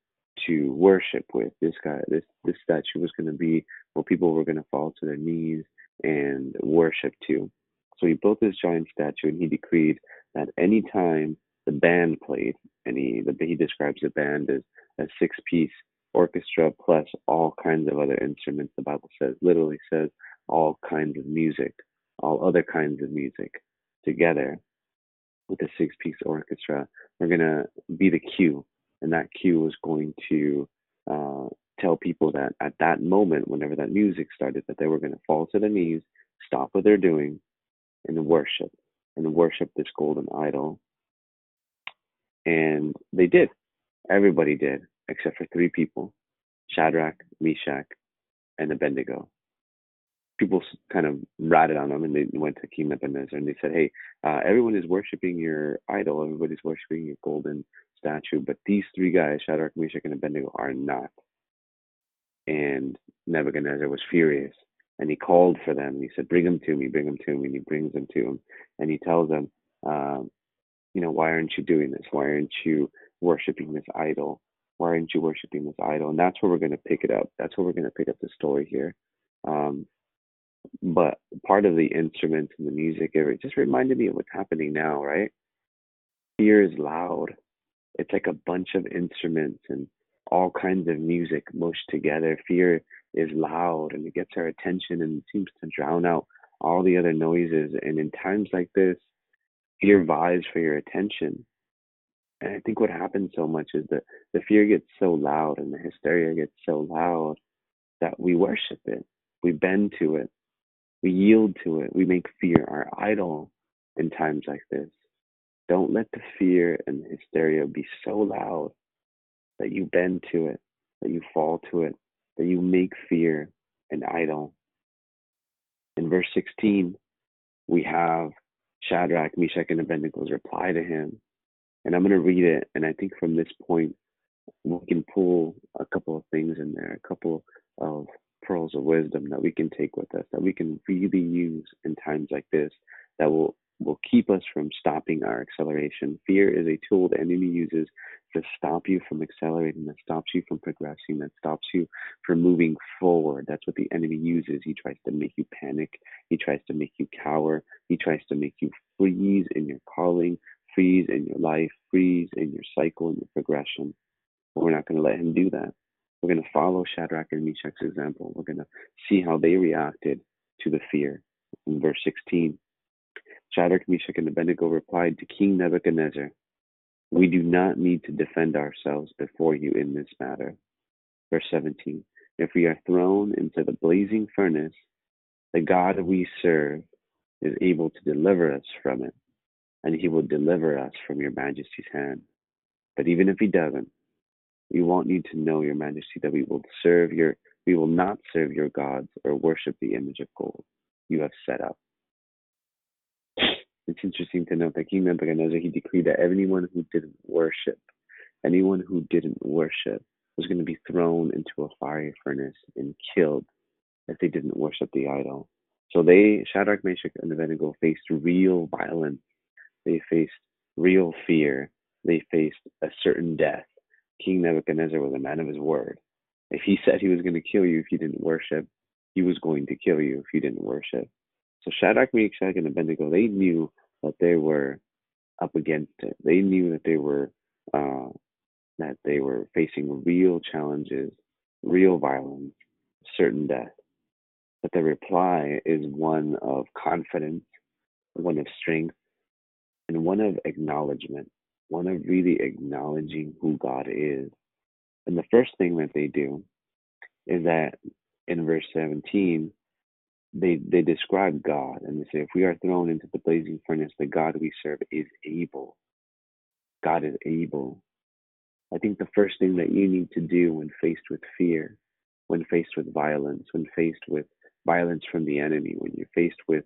to worship with. This guy, this this statue was going to be what people were going to fall to their knees and worship to. So he built this giant statue, and he decreed that any time the band played, and he the, he describes the band as a six piece orchestra plus all kinds of other instruments. The Bible says, literally says, all kinds of music, all other kinds of music together with a six piece orchestra. We're going to be the cue, and that cue was going to uh, tell people that at that moment, whenever that music started, that they were going to fall to their knees, stop what they're doing, and worship, and worship this golden idol. And they did. Everybody did except for three people Shadrach, Meshach, and Abednego. People kind of ratted on them and they went to King Nebuchadnezzar and they said, Hey, uh, everyone is worshiping your idol, everybody's worshiping your golden statue, but these three guys, Shadrach, Meshach, and Abednego, are not. And Nebuchadnezzar was furious and he called for them. He said, Bring them to me, bring them to me. And he brings them to him and he tells them, uh, You know, why aren't you doing this? Why aren't you worshiping this idol? why aren't you worshiping this idol? And that's where we're going to pick it up. That's where we're going to pick up the story here. Um, but part of the instruments and the music, it just reminded me of what's happening now, right? Fear is loud. It's like a bunch of instruments and all kinds of music mushed together. Fear is loud and it gets our attention and seems to drown out all the other noises. And in times like this, fear vies for your attention. And I think what happens so much is that the fear gets so loud and the hysteria gets so loud that we worship it. We bend to it. We yield to it. We make fear our idol in times like this. Don't let the fear and the hysteria be so loud that you bend to it, that you fall to it, that you make fear an idol. In verse 16, we have Shadrach, Meshach, and Abednego's reply to him and I'm going to read it. And I think from this point, we can pull a couple of things in there, a couple of pearls of wisdom that we can take with us, that we can really use in times like this, that will will keep us from stopping our acceleration. Fear is a tool the enemy uses to stop you from accelerating, that stops you from progressing, that stops you from moving forward. That's what the enemy uses. He tries to make you panic. He tries to make you cower. He tries to make you freeze in your calling, freeze in your life, freeze in your cycle and your progression. But we're not going to let him do that. We're going to follow Shadrach and Meshach's example. We're going to see how they reacted to the fear. In verse 16, Shadrach, Meshach, and Abednego replied to King Nebuchadnezzar, We do not need to defend ourselves before you in this matter. Verse 17, If we are thrown into the blazing furnace, the God we serve is able to deliver us from it and he will deliver us from your majesty's hand. But even if he doesn't, we want you to know, your majesty, that we will serve your we will not serve your gods or worship the image of gold you have set up. It's interesting to note that King Nebuchadnezzar he decreed that anyone who didn't worship, anyone who didn't worship was going to be thrown into a fiery furnace and killed if they didn't worship the idol. So they, Shadrach, Meshach, and Abednego, faced real violence they faced real fear. They faced a certain death. King Nebuchadnezzar was a man of his word. If he said he was going to kill you if you didn't worship, he was going to kill you if you didn't worship. So Shadrach, Meshach, and Abednego, they knew that they were up against it. They knew that they were uh, that they were facing real challenges, real violence, certain death. But the reply is one of confidence, one of strength, and one of acknowledgement, one of really acknowledging who God is. And the first thing that they do is that in verse 17, they they describe God and they say, if we are thrown into the blazing furnace, the God we serve is able. God is able. I think the first thing that you need to do when faced with fear, when faced with violence, when faced with violence from the enemy, when you're faced with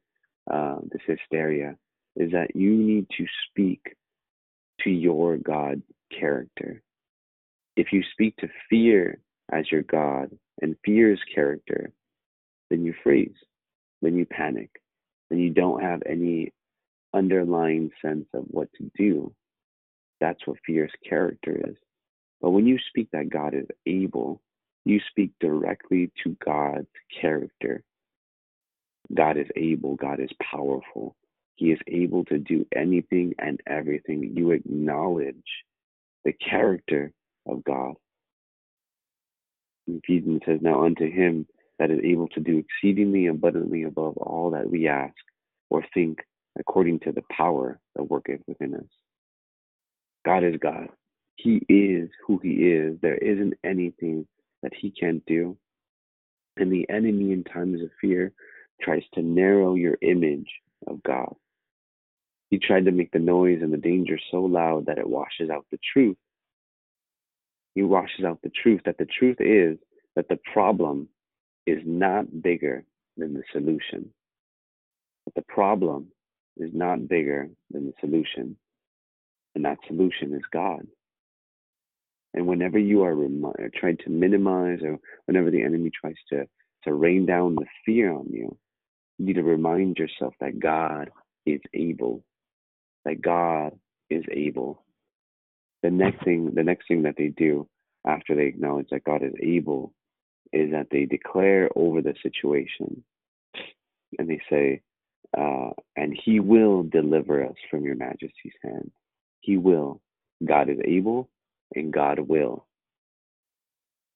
uh, this hysteria, is that you need to speak to your God character. If you speak to fear as your God and fear's character, then you freeze then you panic, then you don't have any underlying sense of what to do. That's what fear's character is. But when you speak that God is able, you speak directly to God's character. God is able, God is powerful. He is able to do anything and everything. You acknowledge the character of God. Ephesians says, Now unto him that is able to do exceedingly abundantly above all that we ask or think according to the power that worketh within us. God is God. He is who He is. There isn't anything that He can't do. And the enemy, in times of fear, tries to narrow your image of God. He tried to make the noise and the danger so loud that it washes out the truth. He washes out the truth that the truth is that the problem is not bigger than the solution. But the problem is not bigger than the solution. And that solution is God. And whenever you are remi- uh, trying to minimize or whenever the enemy tries to, to rain down the fear on you, you need to remind yourself that God is able. That God is able. The next thing the next thing that they do after they acknowledge that God is able is that they declare over the situation and they say, uh, and he will deliver us from your majesty's hand. He will. God is able and God will.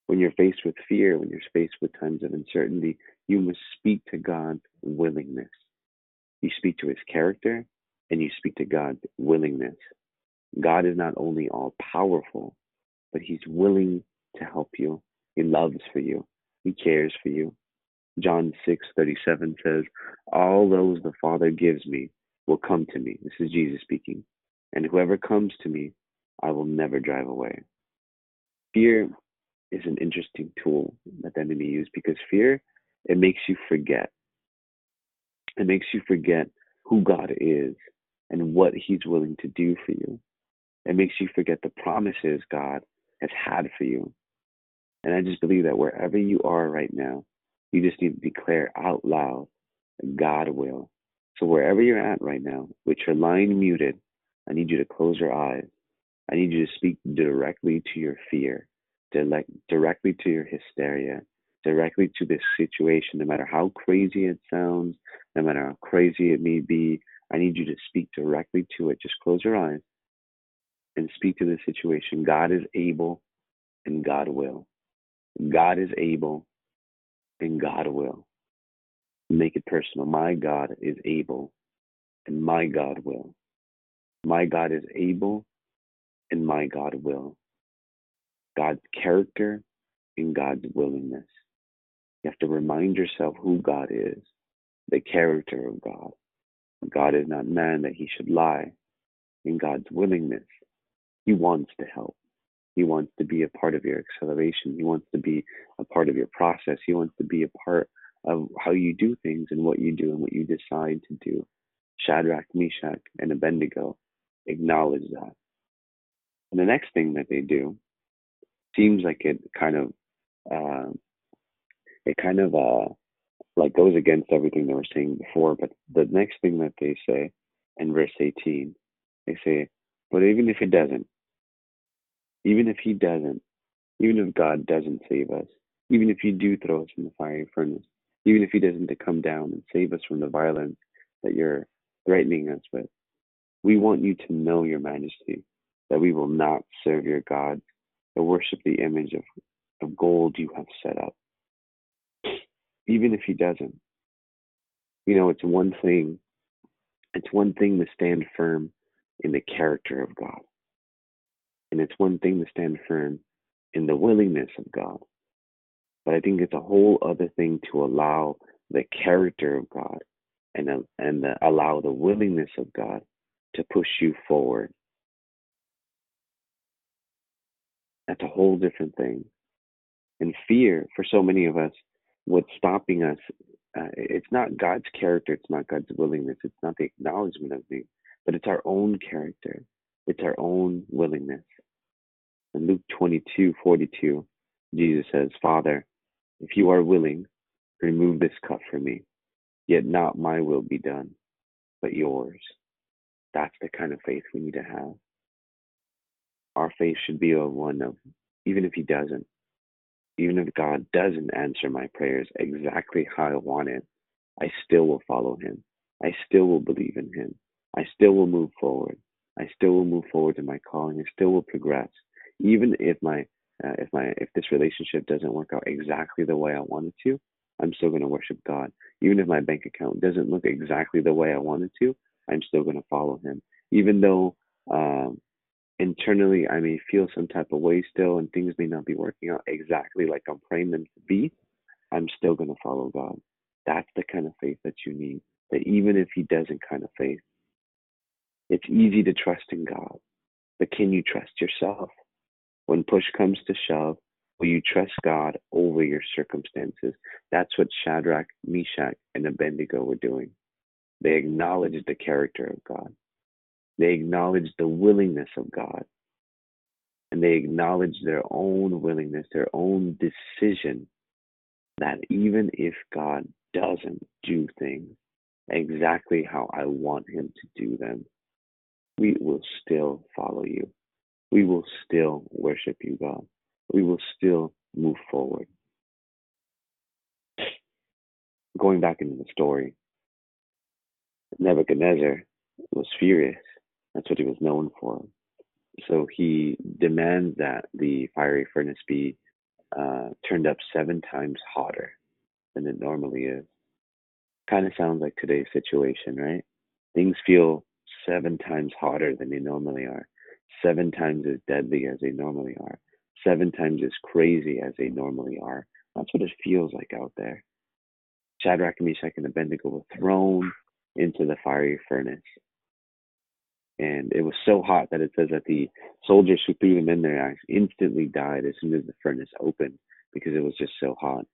When you're faced with fear, when you're faced with times of uncertainty, you must speak to God's willingness. You speak to his character and you speak to God's willingness. God is not only all powerful, but he's willing to help you. He loves for you. He cares for you. John 6:37 says, "All those the Father gives me will come to me." This is Jesus speaking. And whoever comes to me, I will never drive away. Fear is an interesting tool that the enemy uses because fear it makes you forget. It makes you forget who God is and what He's willing to do for you. It makes you forget the promises God has had for you. And I just believe that wherever you are right now, you just need to declare out loud God will. So wherever you're at right now, with your line muted, I need you to close your eyes. I need you to speak directly to your fear, directly to your hysteria, directly to this situation, no matter how crazy it sounds, no matter how crazy it may be. I need you to speak directly to it. Just close your eyes and speak to the situation. God is able and God will. God is able and God will. Make it personal. My God is able and my God will. My God is able and my God will. God's character and God's willingness. You have to remind yourself who God is, the character of God. God is not man that he should lie. In God's willingness, he wants to help. He wants to be a part of your acceleration. He wants to be a part of your process. He wants to be a part of how you do things and what you do and what you decide to do. Shadrach, Meshach, and Abednego acknowledge that. And the next thing that they do seems like it kind of uh, it kind of uh, like goes against everything they were saying before. But the next thing that they say in verse 18, they say, "But even if it doesn't, even if he doesn't, even if God doesn't save us, even if you do throw us in the fiery furnace, even if he doesn't come down and save us from the violence that you're threatening us with, We want you to know your majesty, that we will not serve your gods or worship the image of, of gold you have set up. Even if he doesn't. You know, it's one thing, it's one thing to stand firm in the character of God. And it's one thing to stand firm in the willingness of God. But I think it's a whole other thing to allow the character of God and uh, and the, allow the willingness of God to push you forward. That's a whole different thing. And fear, for so many of us, what's stopping us, uh, it's not God's character, it's not God's willingness, it's not the acknowledgement of me, but it's our own character, it's our own willingness. In Luke 22 42, Jesus says, Father, if you are willing, remove this cup from me. Yet not my will be done, but yours. That's the kind of faith we need to have. Our faith should be a one of, even if He doesn't, even if God doesn't answer my prayers exactly how I want it, I still will follow Him. I still will believe in Him. I still will move forward. I still will move forward in my calling. I still will progress, even if my uh, if my if this relationship doesn't work out exactly the way I want it to. I'm still going to worship God. Even if my bank account doesn't look exactly the way I want it to, I'm still going to follow Him. Even though um, internally I may feel some type of way still and things may not be working out exactly like I'm praying them to be, I'm still going to follow God. That's the kind of faith that you need. That even if He doesn't kind of faith, it's easy to trust in God. But can you trust yourself? When push comes to shove, Will you trust God over your circumstances? That's what Shadrach, Meshach, and Abednego were doing. They acknowledged the character of God. They acknowledged the willingness of God. And they acknowledged their own willingness, their own decision that even if God doesn't do things exactly how I want Him to do them, we will still follow you. We will still worship you, God we will still move forward. Going back into the story, Nebuchadnezzar was furious. That's what he was known for. So he demands that the fiery furnace be uh, turned up seven times hotter than it normally is. Kind of sounds like today's situation, right? Things feel seven times hotter than they normally are, seven times as deadly as they normally are seven times as crazy as they normally are. That's what it feels like out there. Shadrach, Meshach, and Abednego were thrown into the fiery furnace. And it was so hot that it says that the soldiers who threw them in there instantly died as soon as the furnace opened because it was just so hot.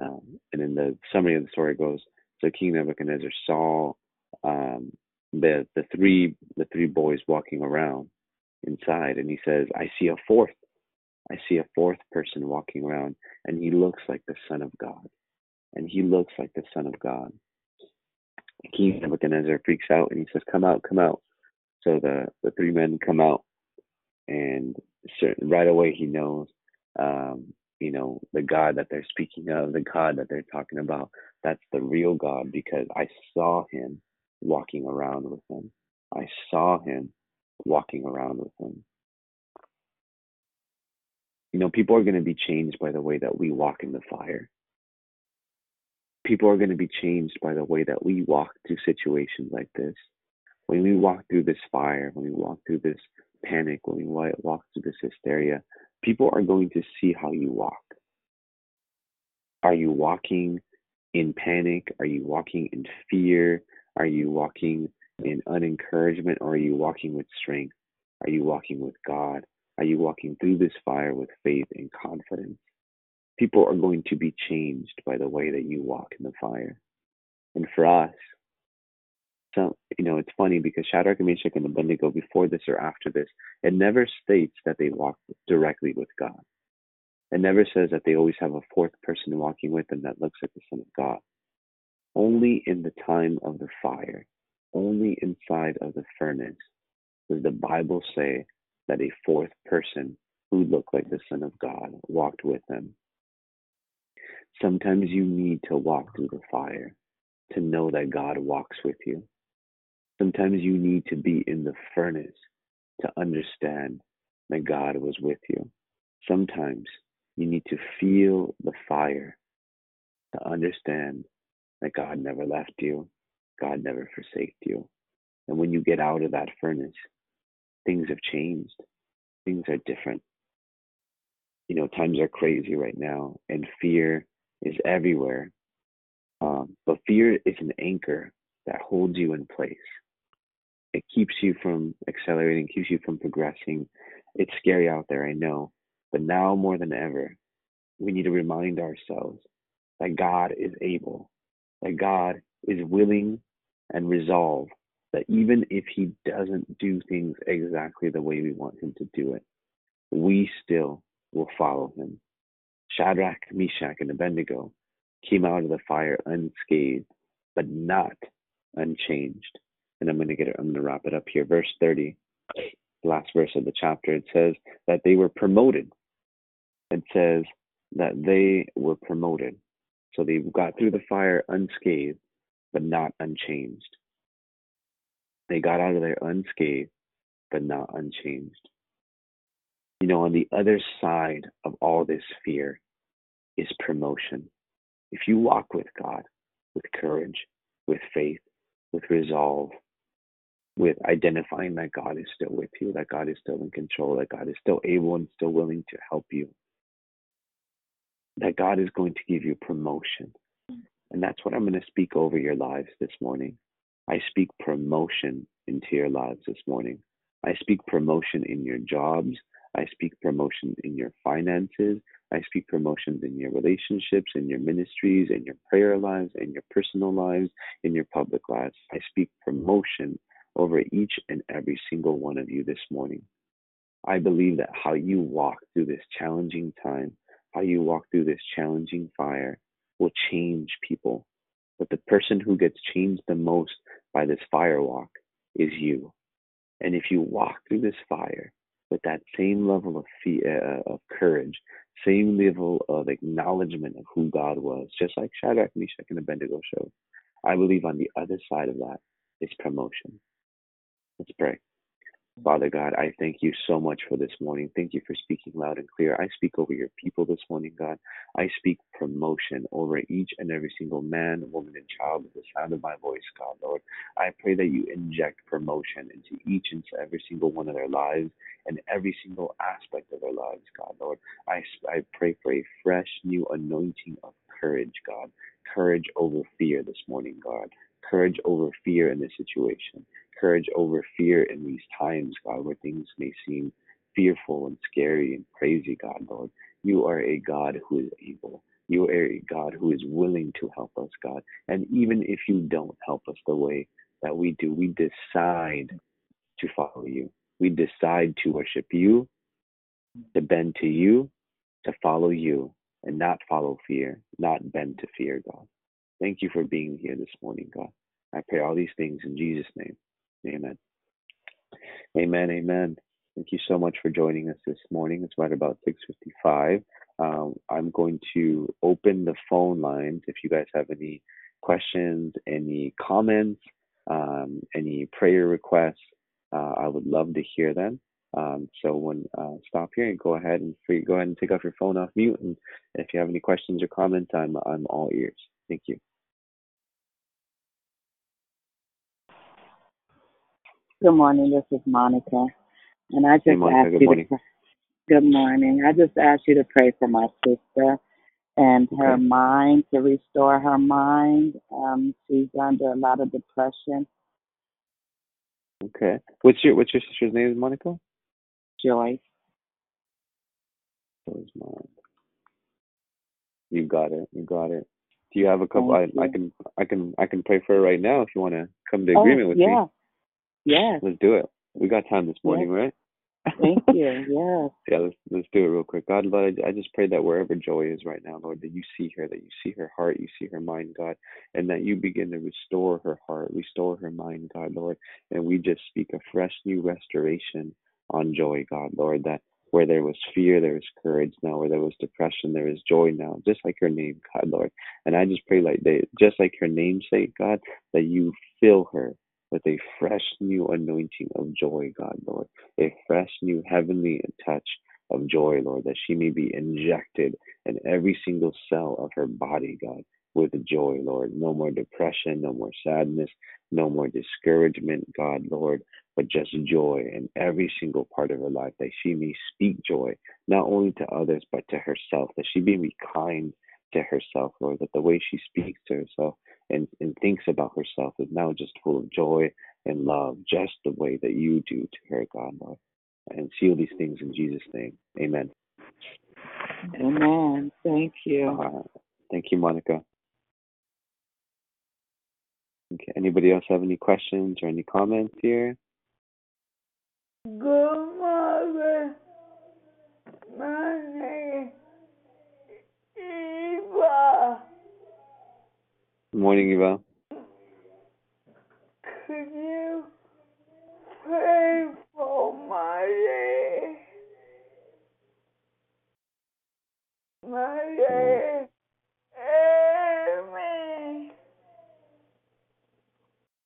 Um, and then the summary of the story goes: So King Nebuchadnezzar saw um, the the three the three boys walking around inside, and he says, "I see a fourth I see a fourth person walking around, and he looks like the Son of God. And he looks like the Son of God. King Nebuchadnezzar freaks out and he says, Come out, come out. So the, the three men come out, and certain, right away he knows, um, you know, the God that they're speaking of, the God that they're talking about, that's the real God because I saw him walking around with them. I saw him walking around with them. You know, people are going to be changed by the way that we walk in the fire. People are going to be changed by the way that we walk through situations like this. When we walk through this fire, when we walk through this panic, when we walk through this hysteria, people are going to see how you walk. Are you walking in panic? Are you walking in fear? Are you walking in unencouragement? Or are you walking with strength? Are you walking with God? Are you walking through this fire with faith and confidence? People are going to be changed by the way that you walk in the fire. And for us, so you know, it's funny because Shadrach, Meshach, and Abednego, before this or after this, it never states that they walk directly with God. It never says that they always have a fourth person walking with them that looks like the Son of God. Only in the time of the fire, only inside of the furnace, does the Bible say that a fourth person who looked like the Son of God walked with them. Sometimes you need to walk through the fire to know that God walks with you. Sometimes you need to be in the furnace to understand that God was with you. Sometimes you need to feel the fire to understand that God never left you, God never forsaked you. And when you get out of that furnace, things have changed, things are different. You know, times are crazy right now, and fear is everywhere. Um, but fear is an anchor that holds you in place. It keeps you from accelerating, keeps you from progressing. It's scary out there, I know. But now more than ever, we need to remind ourselves that God is able, that God is willing and resolved, that even if He doesn't do things exactly the way we want Him to do it, we still will follow Him. Shadrach, Meshach, and Abednego came out of the fire unscathed, but not unchanged. And I'm going to get it, I'm going to wrap it up here. Verse 30, last verse of the chapter, it says that they were promoted. It says that they were promoted. So they got through the fire unscathed, but not unchanged. They got out of there unscathed, but not unchanged. You know, on the other side of all this fear is promotion. If you walk with God with courage, with faith, with resolve, with identifying that God is still with you, that God is still in control, that God is still able and still willing to help you, that God is going to give you promotion. And that's what I'm going to speak over your lives this morning. I speak promotion into your lives this morning. I speak promotion in your jobs. I speak promotion in your finances. I speak promotions in your relationships, in your ministries, in your prayer lives, in your personal lives, in your public lives. I speak promotion over each and every single one of you this morning. I believe that how you walk through this challenging time, how you walk through this challenging fire, will change people. But the person who gets changed the most by this fire walk is you. And if you walk through this fire with that same level of fear, uh, of courage, same level of acknowledgement of who God was, just like Shadrach, Meshach, and Abednego showed, I believe on the other side of that is promotion. Let's pray. Father God, I thank you so much for this morning. Thank you for speaking loud and clear. I speak over your people this morning, God. I speak promotion over each and every single man, woman, and child with the sound of my voice, God, Lord. I pray that you inject promotion into each and every single one of their lives and every single aspect of their lives, God, Lord. I, I pray for a fresh new anointing of courage, God. Courage over fear this morning, God. Courage over fear in this situation courage over fear in these times, God, where things may seem fearful and scary and crazy, God, Lord. You are a God who is able. You are a God who is willing to help us, God. And even if you don't help us the way that we do, we decide to follow you. We decide to worship you, to bend to you, to follow you, and not follow fear, not bend to fear, God. Thank you for being here this morning, God. I pray all these things in Jesus' name. Amen. Amen. Amen. Thank you so much for joining us this morning. It's right about 6:55. Um, I'm going to open the phone lines. If you guys have any questions, any comments, um, any prayer requests, uh, I would love to hear them. Um, so when uh, stop here and go ahead and free, go ahead and take off your phone off mute. And if you have any questions or comments, I'm I'm all ears. Thank you. Good morning. This is Monica, and I just Monica, asked good you morning. to. pray- Good morning. I just asked you to pray for my sister and her Okay. mind to restore her mind. Um, she's under a lot of depression. Okay. What's your What's your sister's name, Monica? Joyce. Where's mine? You got it. You got it. Do you have a couple? I, I you. can I can I can pray for her right now if you want to come to Oh, agreement with me. yeah. Yes. Let's do it. We got time this morning, right? Thank <laughs> you. Yes. yeah, let's let's do it real quick. God, Lord, I, I just pray that wherever Joy is right now, Lord, that you see her, that you see her heart, you see her mind, God, and that you begin to restore her heart, restore her mind, God, Lord. And we just speak a fresh new restoration on Joy, God, Lord, that where there was fear, there is courage now. Where there was depression, there is joy now, just like her name, God, Lord. And I just pray like they, just like her namesake, God, that you fill her with a fresh new anointing of joy, God, Lord, a fresh new heavenly touch of joy, Lord, that she may be injected in every single cell of her body, God, with joy, Lord. No more depression, no more sadness, no more discouragement, God, Lord, but just joy in every single part of her life, that she may speak joy, not only to others, but to herself, that she may be kind to herself, Lord, that the way she speaks to herself and, and thinks about herself is now just full of joy and love, just the way that you do to her, God, Lord. And seal these things in Jesus' name. Amen. Amen. Thank you. Uh, thank you, Monica. Okay. Anybody else have any questions or any comments here? Good morning. My name is Eva. Good morning, Eva. Could you pray for my day? My day. Amen.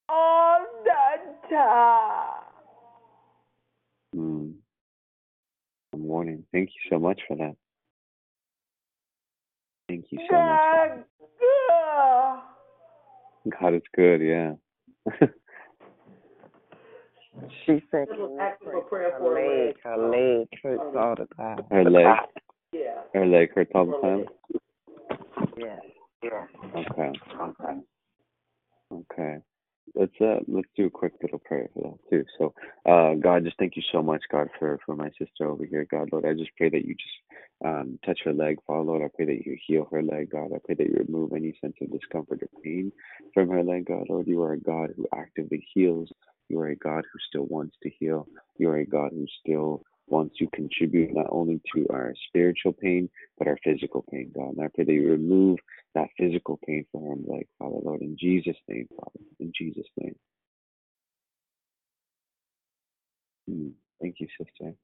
All the time. Mm. Good morning. Thank you so much for that. Thank you so much. God, good. God is good, yeah. <laughs> She said, "Can you pray for her leg? Her leg hurts all the time. her leg Yeah. her leg hurts all the time. Yeah. Yeah. Okay. Okay. Okay. Let's uh let's do a quick little prayer for that too. So uh God just thank you so much, God, for for my sister over here, God Lord. I just pray that you just um touch her leg, Father Lord. I pray that you heal her leg, God. I pray that you remove any sense of discomfort or pain from her leg, God Lord. You are a God who actively heals. You are a God who still wants to heal. You are a God who still wants to contribute not only to our spiritual pain, but our physical pain, God. And I pray that you remove that physical pain from her leg, Father Lord, in Jesus' name, Father. In Jesus' name. Mm, Thank you, sister.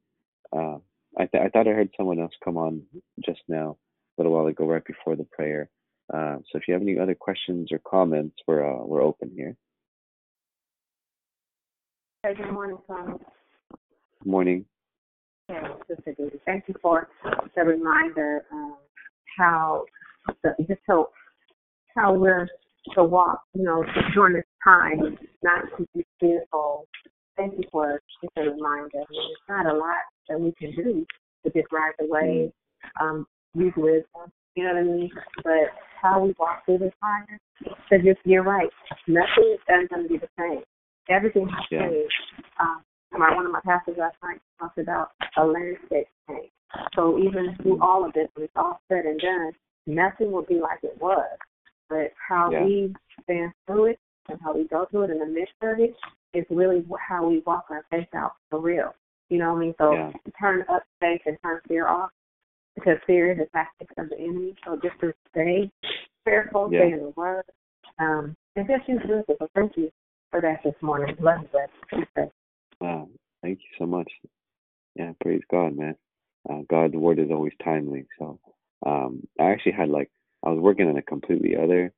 Uh, I, th- I thought I heard someone else come on just now, a little while ago, right before the prayer. Uh, so if you have any other questions or comments, we're uh, we're open here. Good morning, Tom. Good morning. Yeah, Sister. Thank you for the reminder how just so how we're to walk, you know, during this time, not to be fearful. Thank you for just a reminder. I mean, it's not a lot that we can do to just ride the wave, um, use wisdom, you know what I mean? But how we walk through this fire, because you're, you're right, nothing is going to be the same. Everything has Yeah. changed. Um, my, one of my pastors last night talked about a landscape change. So even through all of this, when it's all said and done, nothing will be like it was. But how Yeah. we stand through it and how we go through it in the midst of it is really how we walk our faith out for real. You know what I mean? So Yeah. turn up faith and turn fear off because fear is a tactic of the enemy. So just to stay fearful, Yeah. stay in the word, um, and just use wisdom. So thank you for that this morning. Love you, bless. Be safe. Wow. Thank you so much. Yeah, praise God, man. Uh, God's word is always timely. So um, I actually had like I was working on a completely other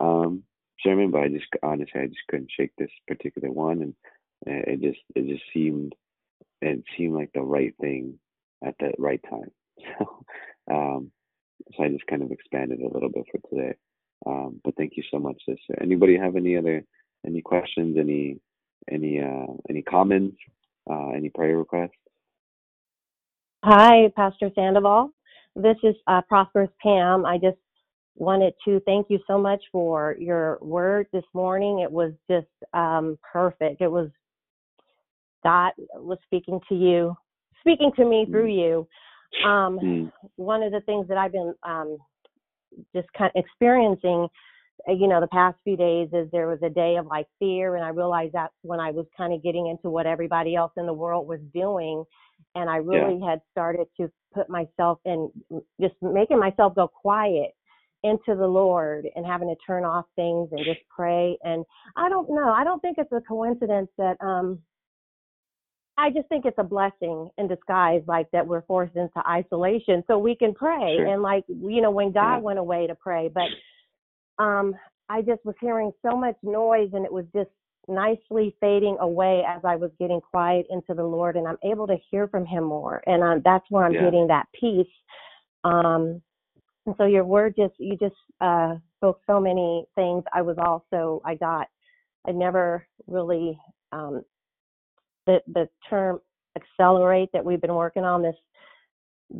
um, sermon, but I just honestly I just couldn't shake this particular one, and it just it just seemed it seemed like the right thing at the right time. <laughs> So um, so I just kind of expanded a little bit for today. Um, but thank you so much, sister. Anybody have any other any questions? Any any uh, any comments? Uh, any prayer requests? Hi, Pastor Sandoval. This is uh, Prosperous Pam. I just wanted to thank you so much for your word this morning. It was just um, perfect. It was God was speaking to you, speaking to me through you. Um, Mm. one of the things that I've been um, just kind of experiencing, uh, you know, the past few days is there was a day of like fear, and I realized that's when I was kind of getting into what everybody else in the world was doing, and I really had started to put myself in, just making myself go quiet into the Lord and having to turn off things and just pray. And I don't know, I don't think it's a coincidence that um I just think it's a blessing in disguise, like that we're forced into isolation so we can pray. Sure. And like, you know, when God Yeah. went away to pray, but um, I just was hearing so much noise and it was just nicely fading away as I was getting quiet into the Lord, and I'm able to hear from Him more, and um, that's where I'm Yeah. getting that peace. Um, and so your word just you just uh, spoke so many things. I was also I got I never really um, the the term accelerate that we've been working on this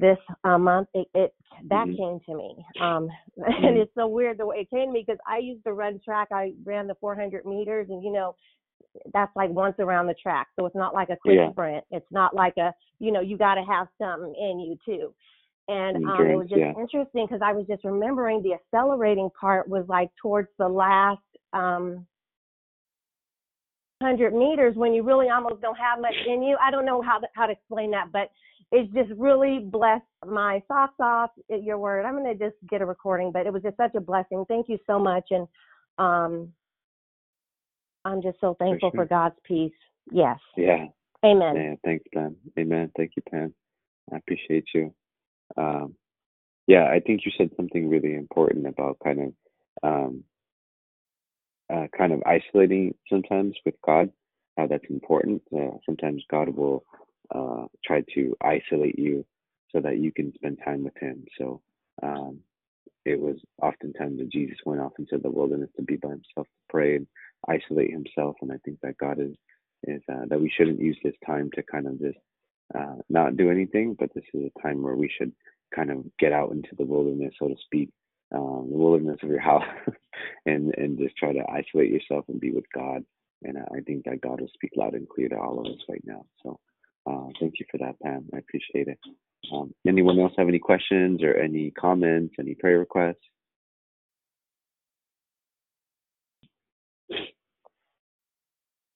this uh, month it, it that Mhm. came to me um <laughs> and Mhm. it's so weird the way it came to me because i used to run track i ran the 400 meters and you know that's like once around the track so it's not like a quick Yeah. sprint it's not like a you know you got to have something in you too and um it was just yeah. interesting because i was just remembering the accelerating part was like towards the last um 100 meters when you really almost don't have much in you. I don't know how to, how to explain that, but it's just really blessed my socks off. At your word. I'm going to just get a recording, but it was just such a blessing. Thank you so much, and um, I'm just so thankful for sure. God's peace. Yes. Yeah. Amen. Yeah. Thanks, Pam. Amen. Thank you, Pam. I appreciate you. Um, yeah, I think you said something really important about kind of um, uh, kind of isolating sometimes with God. How that's important. Uh, sometimes God will uh, try to isolate you so that you can spend time with Him. So um, it was oftentimes that Jesus went off into the wilderness to be by himself to pray and isolate himself. And I think that God is is uh, that we shouldn't use this time to kind of just uh, not do anything, but this is a time where we should kind of get out into the wilderness, so to speak, um, the wilderness of your <laughs> house, and and just try to isolate yourself and be with God. And I think that God will speak loud and clear to all of us right now. So uh, thank you for that, Pam. I appreciate it. Um, anyone else have any questions or any comments, any prayer requests?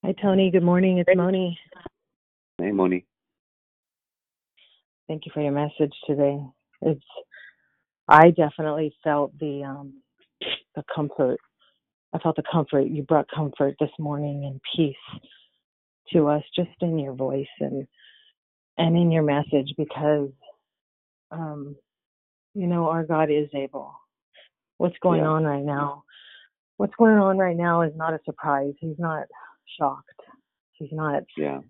Hi, Tony. Good morning. It's Moni. Hey, Moni. Thank you for your message today. It's I definitely felt the um the comfort. I felt the comfort. You brought comfort this morning and peace to us just in your voice and and in your message because um you know our God is able. What's going Yeah. on right now? What's going on right now is not a surprise. He's not shocked. He's not Yeah.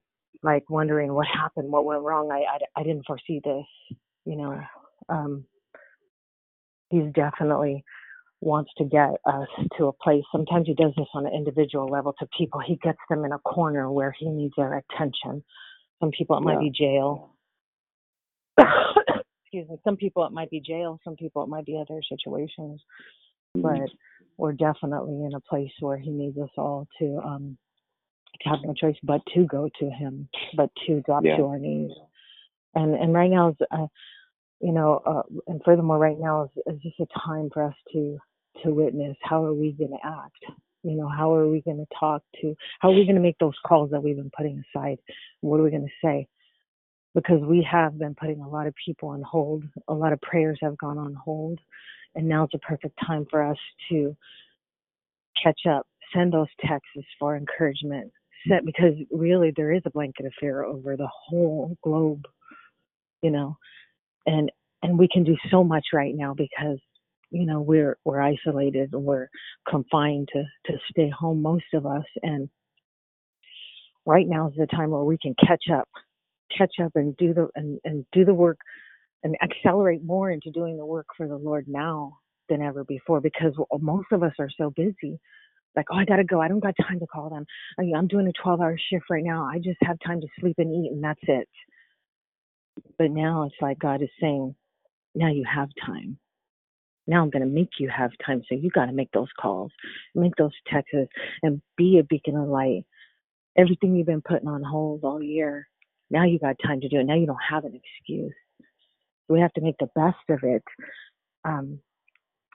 like wondering what happened, what went wrong. I, I, I didn't foresee this, you know. Um, he's definitely wants to get us to a place. Sometimes he does this on an individual level to people. He gets them in a corner where he needs their attention. Some people it might Yeah. be jail. <coughs> Excuse me. Some people it might be jail. Some people it might be other situations. But we're definitely in a place where he needs us all to um to have no choice but to go to him, but to drop Yeah. to our knees. And and right now is uh, you know, uh, and furthermore, right now is, is just a time for us to to witness. How are we going to act? You know, how are we going to talk to? How are we going to make those calls that we've been putting aside? What are we going to say? Because we have been putting a lot of people on hold. A lot of prayers have gone on hold, and now it's a perfect time for us to catch up. Send those texts for encouragement. Set because really there is a blanket of fear over the whole globe. You know, and and we can do so much right now because you know we're we're isolated and we're confined to to stay home most of us and right now is the time where we can catch up catch up and do the and, and do the work and accelerate more into doing the work for the lord now than ever before because most of us are so busy. Like oh i gotta go. I don't got time to call them. I mean, i'm doing a 12 hour shift right now. I just have time to sleep and eat and that's it. But now it's like god is saying now you have time. Now I'm going to make you have time. So you got to make those calls, make those texts, and be a beacon of light. Everything you've been putting on hold all year, now you got time to do it. Now you don't have an excuse. We have to make the best of it, um,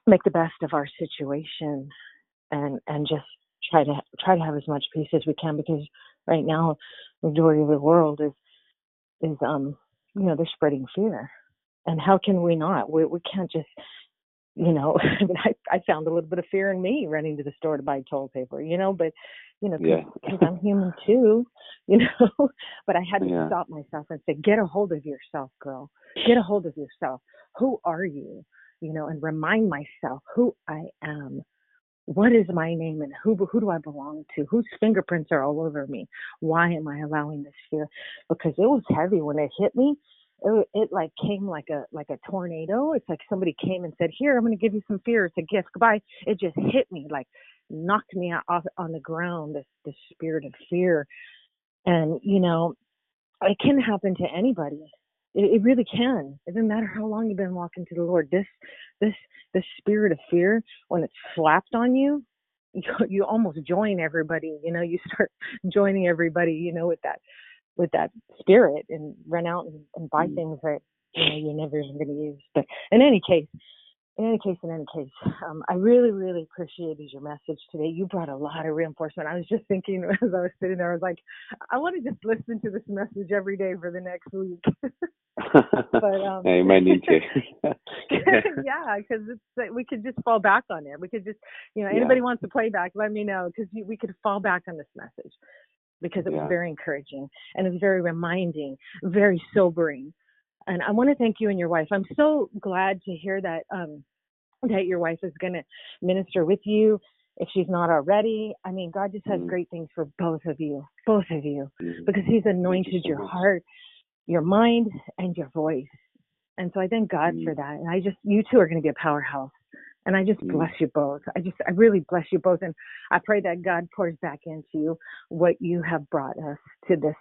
make the best of our situation, and and just try to try to have as much peace as we can because right now, majority of the world is is um you know they're spreading fear and how can we not? We we can't just, you know. <laughs> I mean, I I found a little bit of fear in me running to the store to buy toilet paper, you know. But you know, Yeah. <laughs> because I'm human too, <laughs> you know. but I had to Yeah. stop myself and say, get a hold of yourself, girl. Get a hold of yourself. Who are you? You know, and remind myself who I am. what is my name and who who do I belong to? Whose fingerprints are all over me? Why am I allowing this fear? Because it was heavy when it hit me. It, it like came like a like a tornado. It's like somebody came and said, "Here, I'm going to give you some fear. It's a gift. Goodbye." It just hit me like knocked me out off on the ground. This this spirit of fear, and you know, it can happen to anybody. It, it really can. It doesn't matter how long you've been walking to the Lord. This this this spirit of fear, when it's slapped on you, <laughs> you, you almost join everybody. You know, you start <laughs> joining everybody. You know, with that with that spirit and run out and, and buy Mm. things that you know you're never even going to use. But in any case, in any case, in any case, um, I really, really appreciated your message today. You brought a lot of reinforcement. I was just thinking <laughs> as I was sitting there, I was like, I want to just listen to this message every day for the next week. <laughs> but <laughs> um, yeah, you might need to. yeah, because it's like we could just fall back on it. We could just, you know, Yeah. anybody wants to play back, let me know because we could fall back on this message because it Yeah. was very encouraging and it was very reminding, very sobering. And I want to thank you and your wife. I'm so glad to hear that um, that your wife is going to minister with you if she's not already. I mean, God just has Mm. great things for both of you, both of you, Mhm. because He's anointed so your much. heart, your mind, and your voice. And so I thank God for Mm. that. And I just, you two are going to be a powerhouse. And I just Mm. bless you both. I just, I really bless you both. And I pray that God pours back into you what you have brought us to this,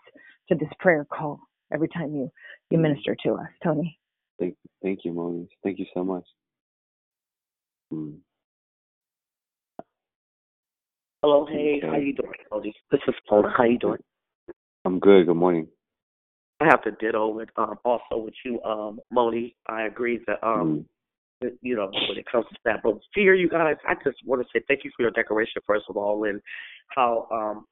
to this prayer call every time you, you Mm. minister to us, Tony. Thank, thank you, Moniz. Thank you so much. Mm. Hello, hey, Okay. how you doing, Cody? This is Paul. How you doing? I'm good. Good morning. I have to ditto with um also with you, um, Moni. I agree that um Mm. that, you know when it comes to that, but fear, you guys. I just want to say thank you for your decoration first of all, and how um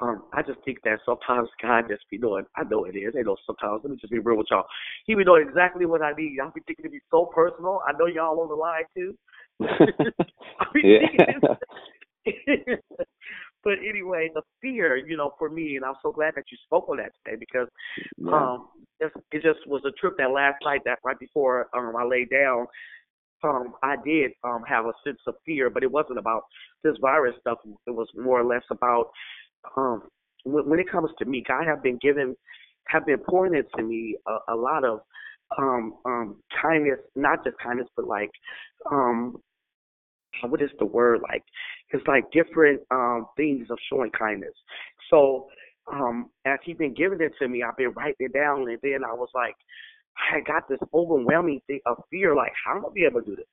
um I just think that sometimes God just be doing. I know it is. I know sometimes. Let me just be real with y'all. He be doing exactly what I need. Y'all be thinking it be so personal. I know y'all on the line too. <laughs> I be <laughs> yeah. thinking <laughs> but anyway, the fear, you know, for me, and I'm so glad that you spoke on that today because yeah. um it, it just was a trip that last night that right before um I laid down, um I did um have a sense of fear, but it wasn't about this virus stuff. It was more or less about um when, when it comes to me, God have been given have been pouring into me a, a lot of um um kindness, not just kindness, but like um what is the word like? It's like different um things of showing kindness. So um as he's been giving it to me, I've been writing it down and then I was like I got this overwhelming thing of fear, like how am I gonna be able to do this?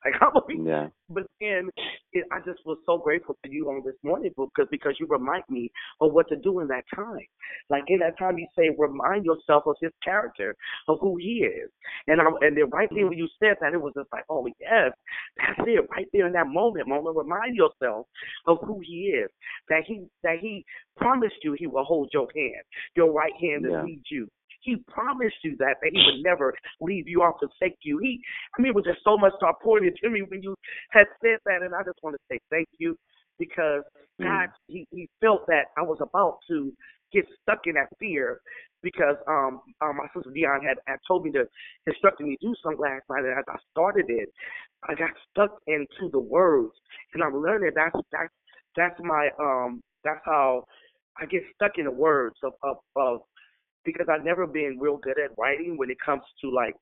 <laughs> Like how am I be Yeah. <laughs> but then it, I just was so grateful to you on this morning because because you remind me of what to do in that time. Like in that time, you say remind yourself of His character, of who He is. And I and then right there mm-hmm. when you said that, it was just like, oh yes, that's it. Right there in that moment, moment, remind yourself of who He is. That He that He promised you He will hold your hand, your right hand, and Yeah. lead you. He promised you that that he would never leave you or forsake you. He, I mean, it was just so much start pouring into me when you had said that, and I just want to say thank you because God, he, he felt that I was about to get stuck in that fear because um, um my sister Dion had, had told me to instructed me to do something last night, and as I started it, I got stuck into the words, and I'm learning that's that's that's my um that's how I get stuck in the words of of, of because I've never been real good at writing when it comes to like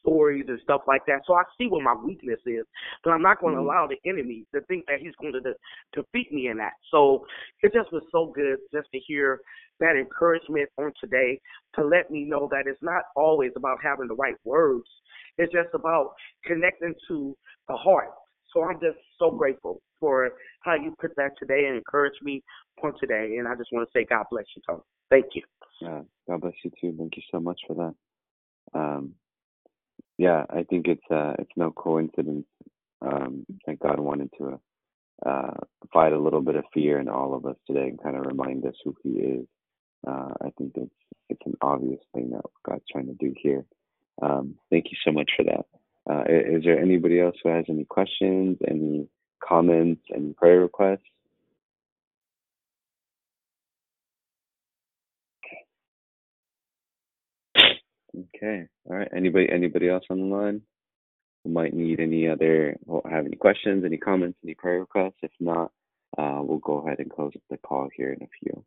stories and stuff like that. So I see what my weakness is, but I'm not going to Mhm. allow the enemy to think that he's going to de- defeat me in that. So it just was so good just to hear that encouragement on today to let me know that it's not always about having the right words. It's just about connecting to the heart. So I'm just so grateful for how you put that today and encouraged me on today. And I just want to say God bless you, Tony. Thank you. Yeah. God bless you too. Thank you so much for that. Um, yeah, I think it's uh, it's no coincidence um, that God wanted to uh, fight a little bit of fear in all of us today and kind of remind us who He is. Uh, I think it's it's an obvious thing that God's trying to do here. Um, thank you so much for that. Uh, is there anybody else who has any questions, any comments, any prayer requests? Okay. All right. Anybody anybody else on the line? who might need any other, or have any questions, any comments, any prayer requests. If not, uh, we'll go ahead and close up the call here in a few.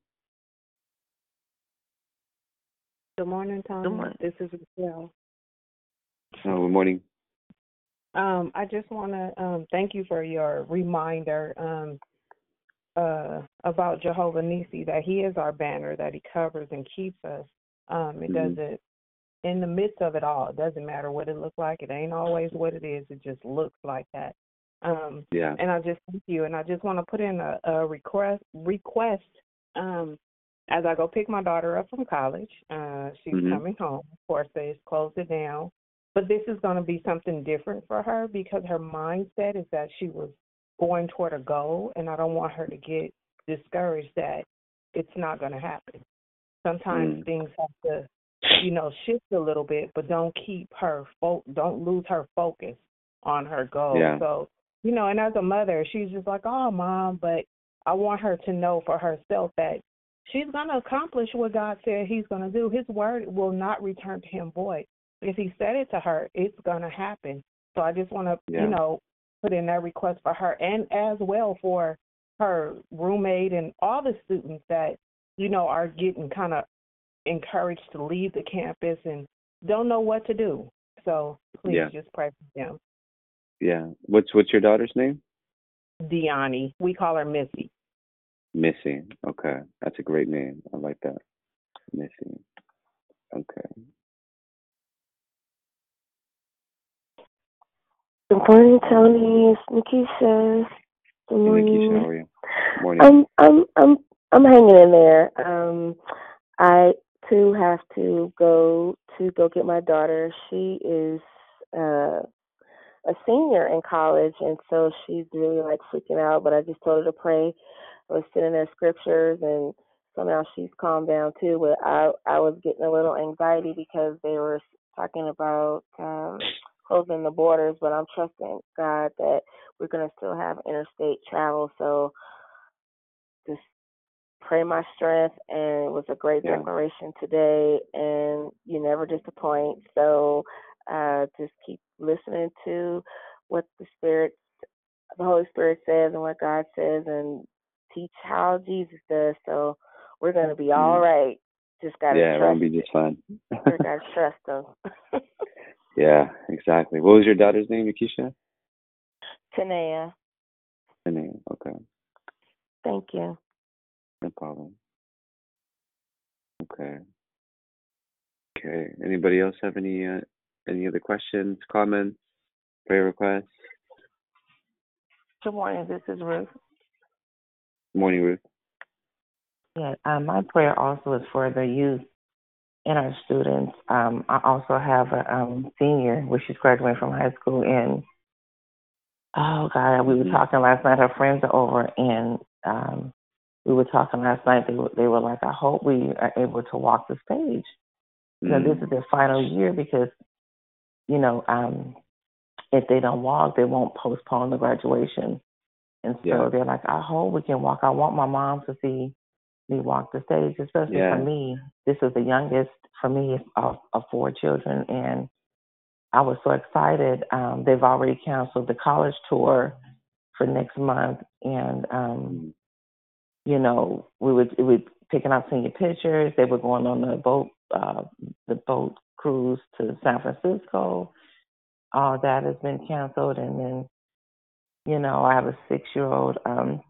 Good morning, Tom. Good morning. This is Michelle. Oh, good morning. Um, I just want to um, thank you for your reminder um, uh, about Jehovah Nissi, that He is our banner, that He covers and keeps us. Um, it Mhm. doesn't, in the midst of it all, it doesn't matter what it looks like. It ain't always what it is. It just looks like that. Um, Yeah. and I just thank you, and I just want to put in a, a request request um, as I go pick my daughter up from college. Uh, she's Mhm. coming home. Of course, they've closed it down, but this is going to be something different for her because her mindset is that she was going toward a goal, and I don't want her to get discouraged that it's not going to happen. Sometimes Mm. things have to, you know, shift a little bit, but don't keep her fo- don't lose her focus on her goal. Yeah. So, you know, and as a mother, she's just like, "Oh, mom," but I want her to know for herself that she's going to accomplish what God said He's going to do. His word will not return to Him void. If He said it to her, it's going to happen. So I just want to, Yeah. you know, put in that request for her and as well for her roommate and all the students that you know are getting kind of encouraged to leave the campus and don't know what to do. So please Yeah. just pray for them. Yeah. What's what's your daughter's name? Deani, we call her Missy. Missy. Okay. That's a great name. I like that. Missy. Okay. Good morning, Tony. It's Nikisha. Good Hey, morning. Nikisha, how are you? Morning. I'm I'm I'm I'm hanging in there. Um, I too have to go to go get my daughter. She is uh a senior in college, and so she's really like freaking out. But I just told her to pray. I was sending her scriptures, and somehow she's calmed down too. But I I was getting a little anxiety because they were talking about um closing the borders. But I'm trusting God that we're gonna still have interstate travel. So just pray my strength and it was a great Yeah. declaration today and you never disappoint so uh just keep listening to what the spirit the holy spirit says and what god says and teach how jesus does so we're going to be all Mm. just got to yeah, we're gonna be just fine. we got to trust him <laughs> yeah, exactly. What was your daughter's name, akisha Tanea, name. Okay. thank you No problem. Okay. Okay. Anybody else have any uh, any other questions, comments, prayer requests? Good morning. This is Ruth. Morning, Ruth. Yeah, um, my prayer also is for the youth and our students. Um, I also have a um, senior, which is graduating from high school, and oh god, we were talking last night. Her friends are over, and um, we were talking last night. They were, they were like, I hope we are able to walk the stage. You know, this is their final year because, you know, um, if they don't walk, they won't postpone the graduation. And so Yeah. they're like, I hope we can walk. I want my mom to see me walk the stage, especially Yeah. for me. This is the youngest for me of, of four children, and I was so excited. Um, they've already canceled the college tour for next month, and um, you know, we would we would picking out senior pictures. They were going on the boat uh, the boat cruise to San Francisco. All that has been canceled, and then you know, I have a six year old. Um,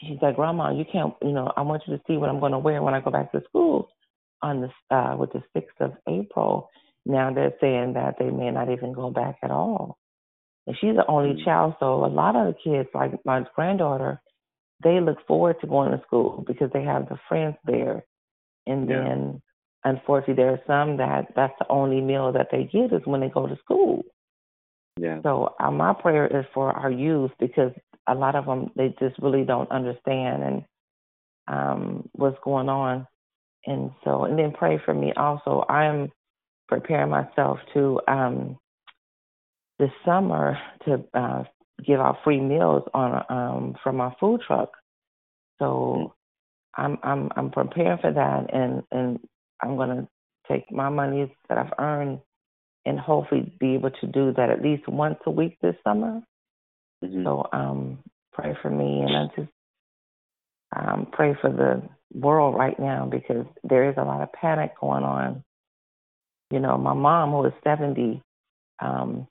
she's like, Grandma, you can't. You know, I want you to see what I'm going to wear when I go back to school on the uh, with the sixth of April. Now they're saying that they may not even go back at all. And she's the only child, so a lot of the kids, like my granddaughter, they look forward to going to school because they have the friends there. And Yeah. then, unfortunately, there are some that that's the only meal that they get is when they go to school. Yeah. So uh, my prayer is for our youth because a lot of them they just really don't understand and um what's going on, and so and then pray for me also. I'm preparing myself to um this summer to uh give out free meals on um from my food truck. So I'm I'm I'm preparing for that and and I'm gonna take my monies that I've earned and hopefully be able to do that at least once a week this summer. Mm-hmm. So um, pray for me, and I just um, pray for the world right now because there is a lot of panic going on. You know, my mom, who is 70, um,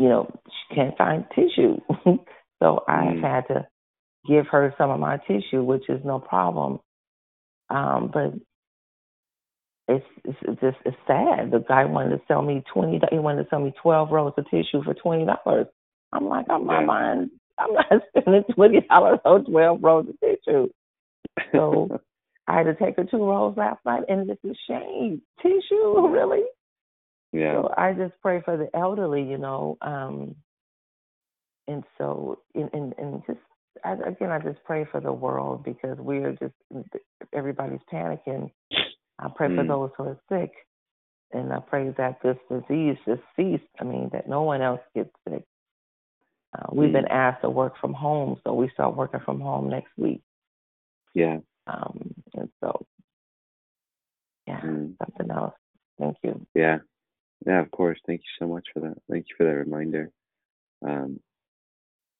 you know, she can't find tissue. <laughs> so I've Mm. had to give her some of my tissue, which is no problem. Um, but it's, it's it's just it's sad. The guy wanted to sell me twenty. He wanted to sell me twelve rolls of tissue for twenty dollars. I'm like, I'm not Yeah. buying. I'm not <laughs> spending twenty dollars on twelve rolls of tissue. So <laughs> I had to take her two rolls last night, and it's a shame. Tissue, really? Yeah. So I just pray for the elderly, you know. Um, and so, and, and, and just I, again, I just pray for the world because we're just everybody's panicking. I pray for Mm. those who are sick, and I pray that this disease just cease. I mean, that no one else gets sick. Uh, we've Mm. been asked to work from home, so we start working from home next week. Yeah. Um, and so, yeah, Mm. something else. Thank you. Yeah. Yeah, of course. Thank you so much for that. Thank you for that reminder. Um,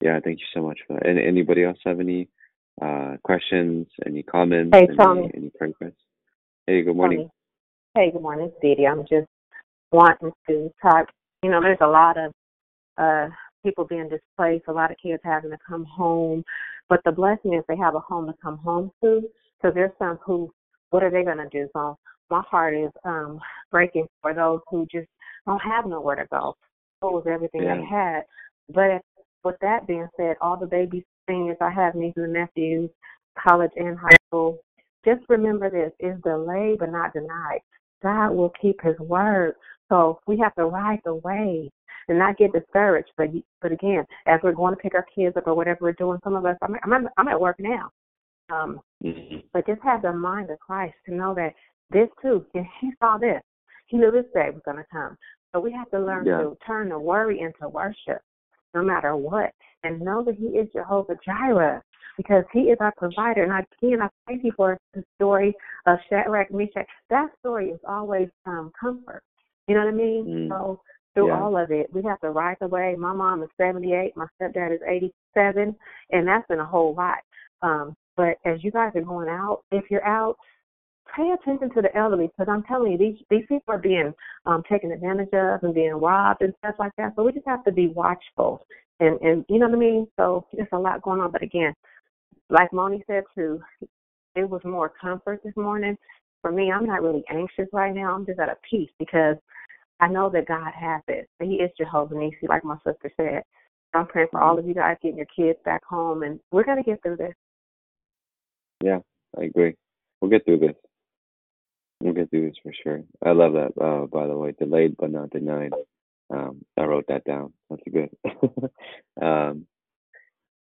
yeah, thank you so much for that. And anybody else have any uh, questions, any comments, Hey, any, any requests? Hey, good morning. Tony. Hey, good morning, it's Dee. I'm just wanting to talk. You know, there's a lot of uh people being displaced, a lot of kids having to come home, but the blessing is they have a home to come home to. So there's some who, what are they going to do? So my heart is um breaking for those who just don't have nowhere to go. Lose everything they had. But with that being said, all the baby seniors I have nieces and nephews, college and high school, just remember this is delayed but not denied. God will keep his word. So we have to ride the wave and not get discouraged. But but again, as we're going to pick our kids up or whatever we're doing, some of us I'm I'm, I'm at work now. Um, Mhm. but just have the mind of Christ to know that this too, <laughs> and he saw this. He knew this day was going to come. So we have to learn Yeah. to turn the worry into worship, no matter what, and know that He is Jehovah Jireh because He is our provider. And I again, I thank you for the story of Shadrach, Meshach. That story is always um, comfort. You know what I mean? Mm. So through Yeah. all of it, we have to ride the way. My mom is 78, my stepdad is 87, and that's been a whole lot. Um, but as you guys are going out, if you're out, pay attention to the elderly because I'm telling you, these these people are being um, taken advantage of and being robbed and stuff like that. So we just have to be watchful, and and you know what I mean. So there's a lot going on. But again, like Moni said too, it was more comfort this morning. For me, I'm not really anxious right now. I'm just at a peace because I know that God has it. He is Jehovah Nissi, like my sister said. I'm praying for all of you guys getting your kids back home, and we're gonna get through this. Yeah, I agree. We'll get through this. We'll get through this for sure. I love that, uh, by the way. Delayed but not denied. Um, I wrote that down. That's good. <laughs> um,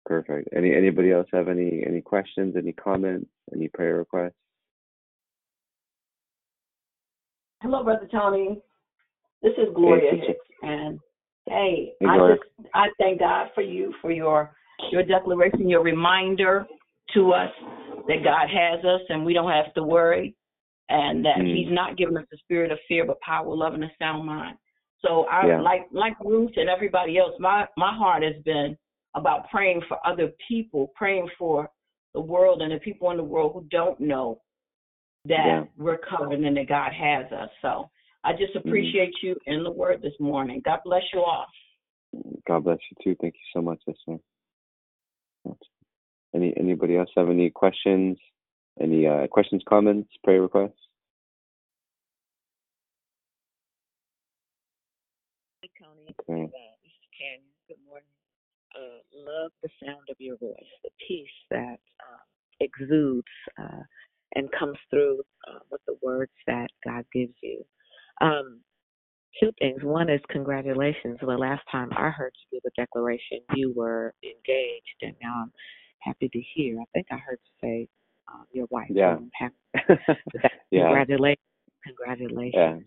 perfect. Any anybody else have any any questions, any comments, any prayer requests? Hello, Brother Tony. This is Gloria sister. Hicks, and hey, Hey, I Gloria. just I thank God for you for your your declaration, your reminder to us that God has us and we don't have to worry, and that Mm. He's not giving us the spirit of fear, but power, love, and a sound mind. So I Yeah. like like Ruth and everybody else. My my heart has been about praying for other people, praying for the world and the people in the world who don't know that Yeah. we're covered and that God has us. So I just Mm-hmm. appreciate you in the word this morning. God bless you all. God bless you too. Thank you so much, sister. Any anybody else have any questions? Any uh, questions, comments, prayer requests? Tony. Okay. Uh, this is Canyon. Good morning. Uh, love the sound of your voice, the peace that um, exudes uh, and comes through uh, with the words that God gives you. Um, two things. One is congratulations. The last time I heard you give a declaration, you were engaged, and now I'm happy to hear. I think I heard you say uh, your wife. Yeah. So I'm happy. for that. Yeah. Congratulations. Congratulations. Yeah.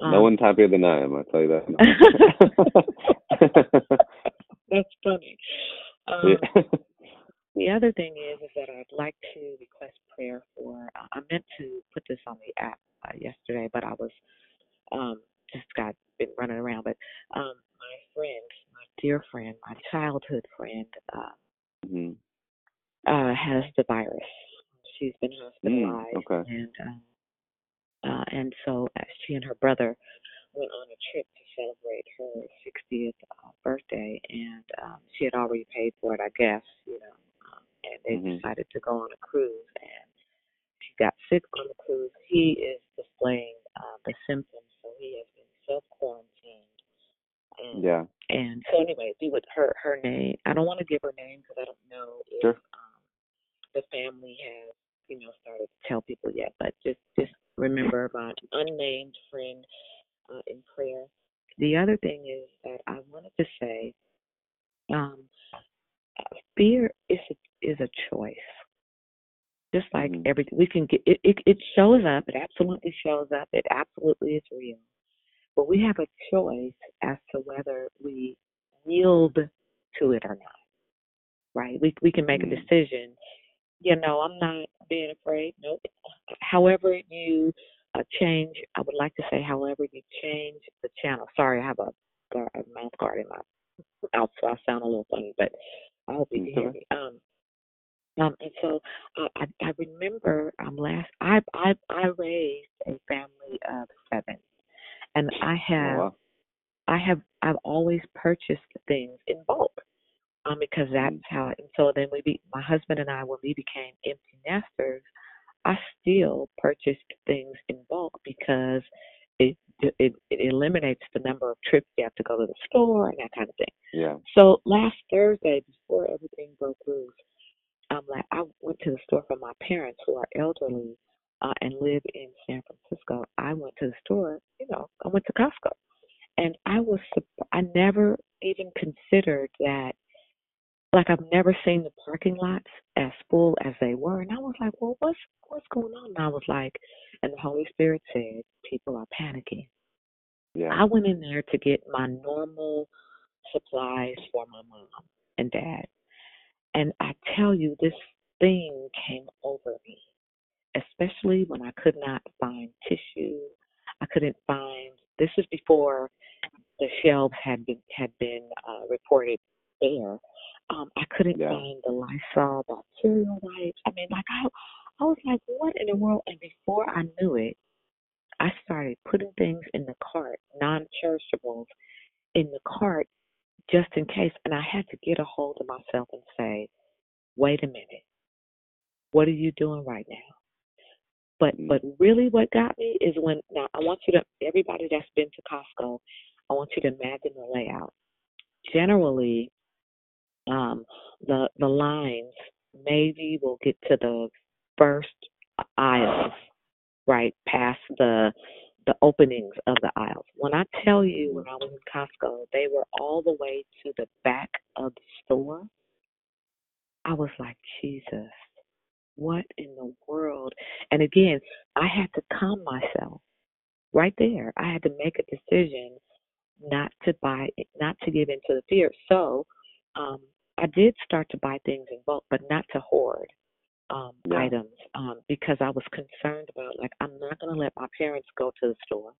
No Um, one's happier than I am. I'll tell you that. <laughs> That's funny. Um, Yeah. <laughs> The other thing is, is that I'd like to request prayer for. Uh, I meant to put this on the app uh, yesterday, but I was um, just got been running around. But um, my friend, my dear friend, my childhood friend, uh, hmm uh, has the virus. She's been hospitalized, Mm, okay. and um, uh, and so uh, she and her brother went on a trip to celebrate her 60th uh, birthday, and um, she had already paid for it, I guess, you know. Um, and they Mhm. decided to go on a cruise, and she got sick on the cruise. He is displaying uh, the symptoms, so he has been self quarantined. And, Yeah. and so anyway, be with her her name. I don't want to give her name because I don't know if Sure. um, the family has you know started to tell people yet. But just just remember my unnamed friend uh, in prayer. The other thing is that I wanted to say, um, fear is a, is a choice. Just like Mhm. everything, we can get it, it. It shows up. It absolutely shows up. It absolutely is real. But we have a choice as to whether we yield to it or not. Right? We we can make a Mm. decision. You know, I'm not being afraid. Nope. However you uh, change, I would like to say, however you change the channel. Sorry, I have a, a mouth guard in my mouth, so I sound a little funny, but I hope you hear me. Um, um, and so uh, I, I remember um, last I I I raised a family of seven, and I Oh, have wow. I have I've always purchased things in bulk, um, because that's Mm. how. And so then we be my husband and I when we became empty nesters, I still purchased things in bulk because it it it eliminates the number of trips you have to go to the store and that kind of thing. Yeah. So last Thursday, before everything broke loose, um, like I went to the store for my parents who are elderly uh, and live in San Francisco. I went to the store, you know, I went to Costco, and I was I never even considered that. Like I've never seen the parking lots as full as they were, and I was like, well, what's what's going on? And I was like, and the Holy Spirit said, people are panicking. Yeah. I went in there to get my normal supplies for my mom and dad. And I tell you, this thing came over me, especially when I could not find tissue. I couldn't find, this is before the shelves had been, had been uh, reported bare. Um, I couldn't Yeah. find the Lysol bacterial wipes. I mean, like, I, I was like, what in the world? And before I knew it, I started putting things in the cart, non-perishables, in the cart just in case. And I had to get a hold of myself and say, wait a minute, what are you doing right now? But but really, what got me is when now I want you to everybody that's been to Costco, I want you to imagine the layout. Generally, um, the the lines maybe we'll get to the first aisles, right past the the openings of the aisles. When I tell you when I was in Costco, they were all the way to the back of the store. I was like, Jesus, what in the world? And again, I had to calm myself right there. I had to make a decision not to buy, not to give into the fear. So, um, I did start to buy things in bulk, but not to hoard um, Yeah. items um, because I was concerned about like I'm not going to let my parents go to the store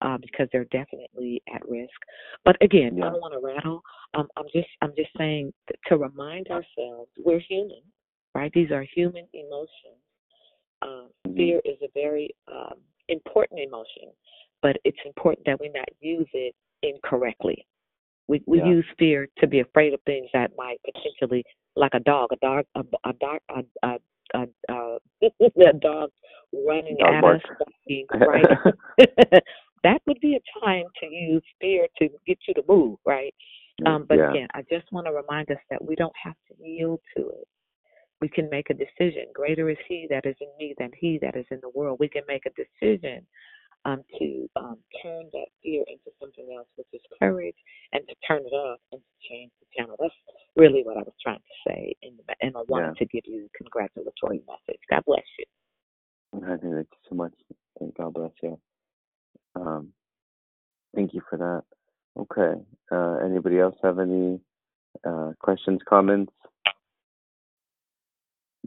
uh, because they're definitely at risk. But again, I don't want to rattle. Um, I'm just I'm just saying to remind ourselves we're human, right? These are human emotions. Um, Mhm. fear is a very um, important emotion, but it's important that we not use it incorrectly. We we Yeah. use fear to be afraid of things that might potentially, like a dog, a dog, a a dog, a a a, a, <laughs> a dog running Dog at bark. us, barking, <laughs> right? <laughs> that would be a time to use fear to get you to move, right? Um, but yeah. again, I just want to remind us that we don't have to yield to it. We can make a decision. Greater is He that is in me than He that is in the world. We can make a decision um, to um, turn that fear into something else, which is courage, and to turn it off and to change the channel. That's really what I was trying to say, and, and I wanted Yeah. to give you a congratulatory message. God bless you. Thank you so much. And God bless you. Um, thank you for that. Okay. Uh, anybody else have any uh, questions, comments,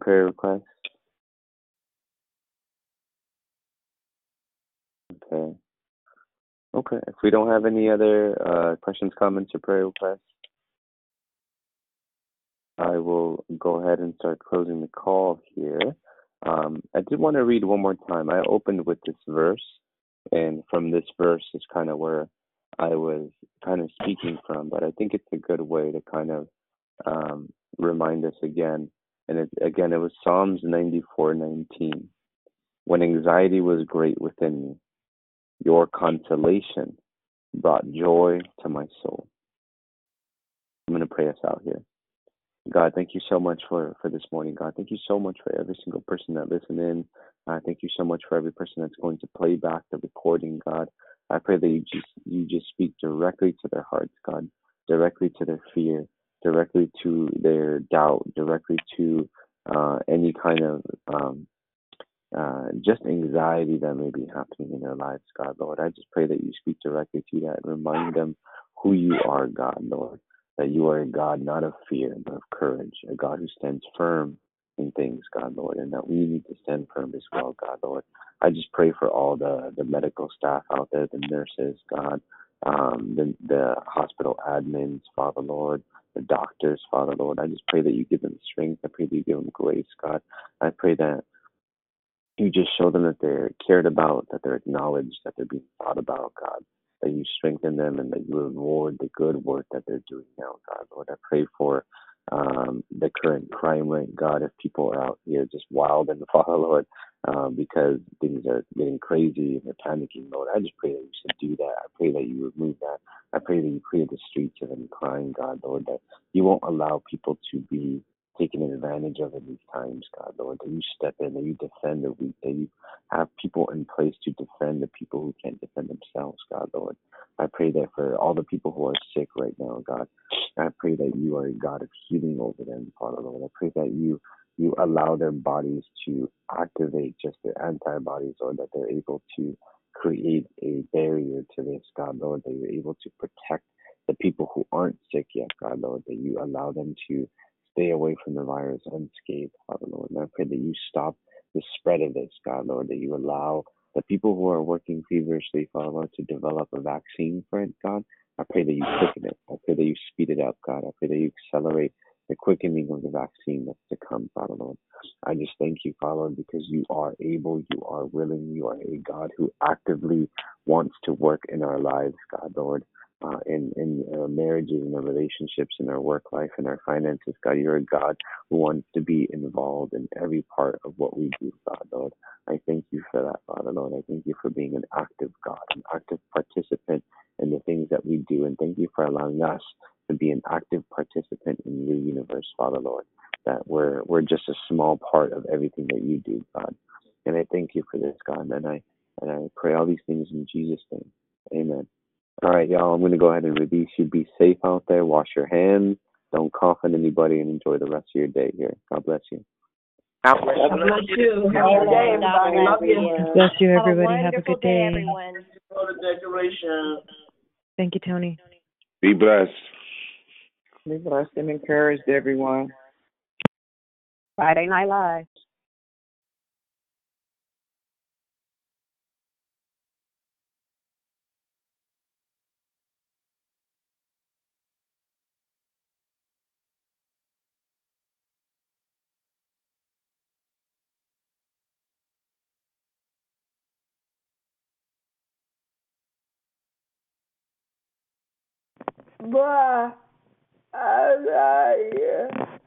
prayer requests? Okay. Okay. If we don't have any other uh, questions, comments, or prayer requests, I will go ahead and start closing the call here. Um, I did want to read one more time. I opened with this verse, and from this verse is kind of where I was kind of speaking from, but I think it's a good way to kind of um, remind us again. And it, again, it was Psalms 94:19. When anxiety was great within me, your consolation brought joy to my soul. I'm going to pray us out here. God, thank you so much for, for this morning, God. Thank you so much for every single person that listened in. Uh, thank you so much for every person that's going to play back the recording, God. I pray that you just you just speak directly to their hearts, God, directly to their fear, directly to their doubt, directly to uh, any kind of um, uh, just anxiety that may be happening in their lives, God, Lord. I just pray that you speak directly to that and remind them who you are, God, Lord. That you are a God not of fear, but of courage, a God who stands firm in things, God, Lord, and that we need to stand firm as well, God, Lord. I just pray for all the, the medical staff out there, the nurses, God, um, the, the hospital admins, Father, Lord, the doctors, Father, Lord. I just pray that you give them strength. I pray that you give them grace, God. I pray that you just show them that they're cared about, that they're acknowledged, that they're being thought about, God. That you strengthen them and that you reward the good work that they're doing now, God. Lord, I pray for um, the current crime rate, God. If people are out here just wild and <laughs> Father, Lord, um, because things are getting crazy and they're panicking, Lord, I just pray that you should do that. I pray that you remove that. I pray that you clear the streets of any crime, God, Lord, that you won't allow people to be taken advantage of in these times, God, Lord, that you step in, that you defend the weak, that you have people in place to defend the people who can't defend themselves, God, Lord. I pray that for all the people who are sick right now, God, I pray that you are a God of healing over them, Father, Lord. I pray that you you allow their bodies to activate just their antibodies, or that they're able to create a barrier to this, God, Lord, that you're able to protect the people who aren't sick yet, God, Lord, that you allow them to stay away from the virus unscathed, Father Lord. And I pray that you stop the spread of this, God Lord, that you allow the people who are working feverishly, Father Lord, to develop a vaccine for it, God. I pray that you quicken it. I pray that you speed it up, God. I pray that you accelerate the quickening of the vaccine that's to come, Father Lord. I just thank you, Father Lord, because you are able, you are willing, you are a God who actively wants to work in our lives, God Lord uh, in in uh, marriages and our relationships and our work life and our finances. God, you're a God who wants to be involved in every part of what we do, God, Lord. I thank you for that, Father, Lord. I thank you for being an active God, an active participant in the things that we do, and thank you for allowing us to be an active participant in your universe, Father, Lord. That we're we're just a small part of everything that you do, God. And I thank you for this, God. And I and I pray all these things in Jesus' name. Amen. All right, y'all. I'm going to go ahead and release you. Be safe out there. Wash your hands. Don't cough on anybody and enjoy the rest of your day here. God bless you. God bless you. God bless you. Have a good day, everybody. Love. Bless you, Have a everybody. Have a good day, day. everyone. Decoration. Thank you, Tony. Be blessed. Be blessed and encouraged, everyone. Friday Night Live. Bruh, I'm not here.